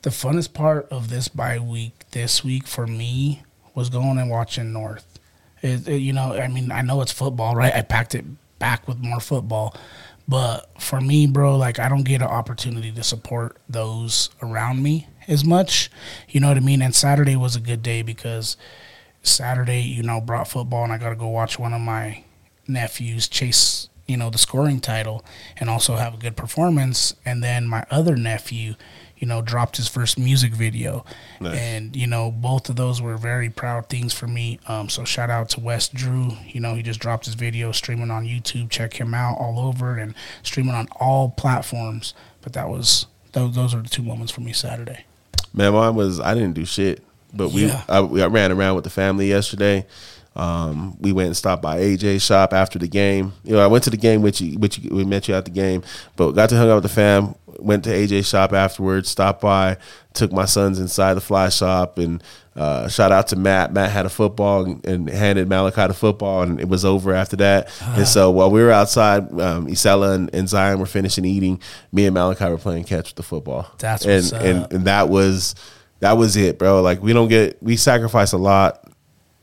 The funnest part of this bye week this week for me was going and watching North. It, it- you know, I mean, I know it's football, right? I packed it back with more football, but for me, bro, like I don't get an opportunity to support those around me as much. You know what I mean? And Saturday was a good day because Saturday, you know, brought football, and I got to go watch one of my nephews chase, you know, the scoring title and also have a good performance. And then my other nephew, you know, dropped his first music video. Nice. And, you know, both of those were very proud things for me. Um, so shout out to West Drew. You know, he just dropped his video streaming on YouTube. Check him out all over and streaming on all platforms. But that was, those, those are the two moments for me Saturday. Man, mine was I didn't do shit, but we Yeah. I, we I ran around with the family yesterday. Um, we went and stopped by AJ shop after the game. You know, I went to the game with you, which we met you at the game, but got to hang out with the fam. Went to AJ shop afterwards. Stopped by, took my sons inside the fly shop, and uh, shout out to Matt. Matt had a football and, and handed Malachi the football, and it was over after that. And so while we were outside, um, Isella and, and Zion were finishing eating. Me and Malachi were playing catch with the football. That's and, and and that was that was it, bro. Like we don't get we sacrifice a lot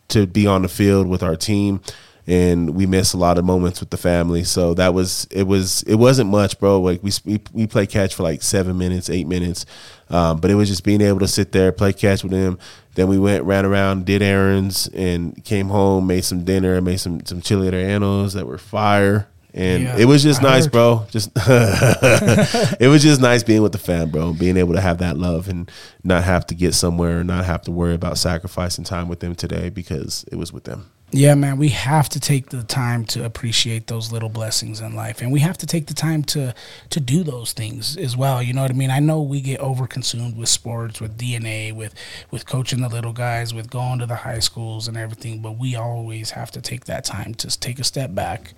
to be on the field with our team and we miss a lot of moments with the family. So that was it was it wasn't much, bro. Like we we, we play catch for like 7 minutes, 8 minutes. Um, but it was just being able to sit there, play catch with him. Then we went, ran around, did errands, and came home, made some dinner, made some some chili annos that were fire. And Yeah, it was just I nice, heard. bro. Just it was just nice being with the fam, bro. Being able to have that love and not have to get somewhere, not have to worry about sacrificing time with them today because it was with them. Yeah, man, we have to take the time to appreciate those little blessings in life, and we have to take the time to to do those things as well. You know what I mean? I know we get overconsumed with sports, with DNA, with with coaching the little guys, with going to the high schools and everything, but we always have to take that time to take a step back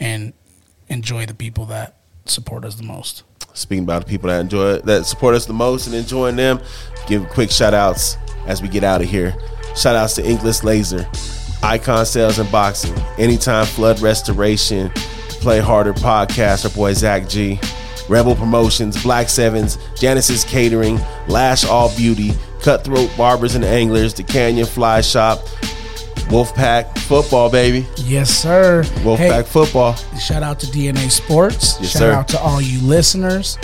and enjoy the people that support us the most. Speaking about the people that enjoy that support us the most and enjoying them, give quick shout outs as we get out of here. Shout outs to Inkless Laser, Icon Sales and Boxing, Anytime Flood Restoration, Play Harder Podcast, our boy Zach G, Rebel Promotions, Black Sevens, Janice's Catering, Lash All Beauty, Cutthroat Barbers and Anglers, The Canyon Fly Shop, Wolfpack Football, baby. Yes, sir. Wolfpack Hey, Football. Shout out to DNA Sports. Yes, shout sir. out to all you listeners.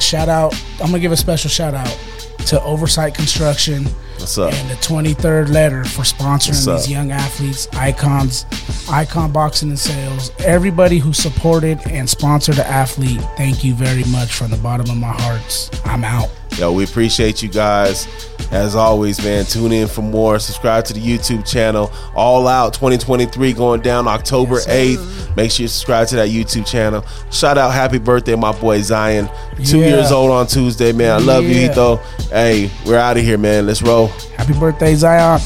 Shout out. I'm gonna give a special shout out to Oversight Construction What's up? and the 23rd letter for sponsoring these young athletes, icons, icon boxing and sales. Everybody who supported and sponsored the athlete, thank you very much from the bottom of my hearts. I'm out. Yo, we appreciate you guys. As always, man, tune in for more. Subscribe to the YouTube channel. All Out 2023 going down October 8th. Make sure you subscribe to that YouTube channel. Shout out happy birthday, my boy Zion. Two Yeah. years old on Tuesday, man. I love you, Yeah. Etho. Hey, we're out of here, man. Let's roll. Happy birthday, Zion.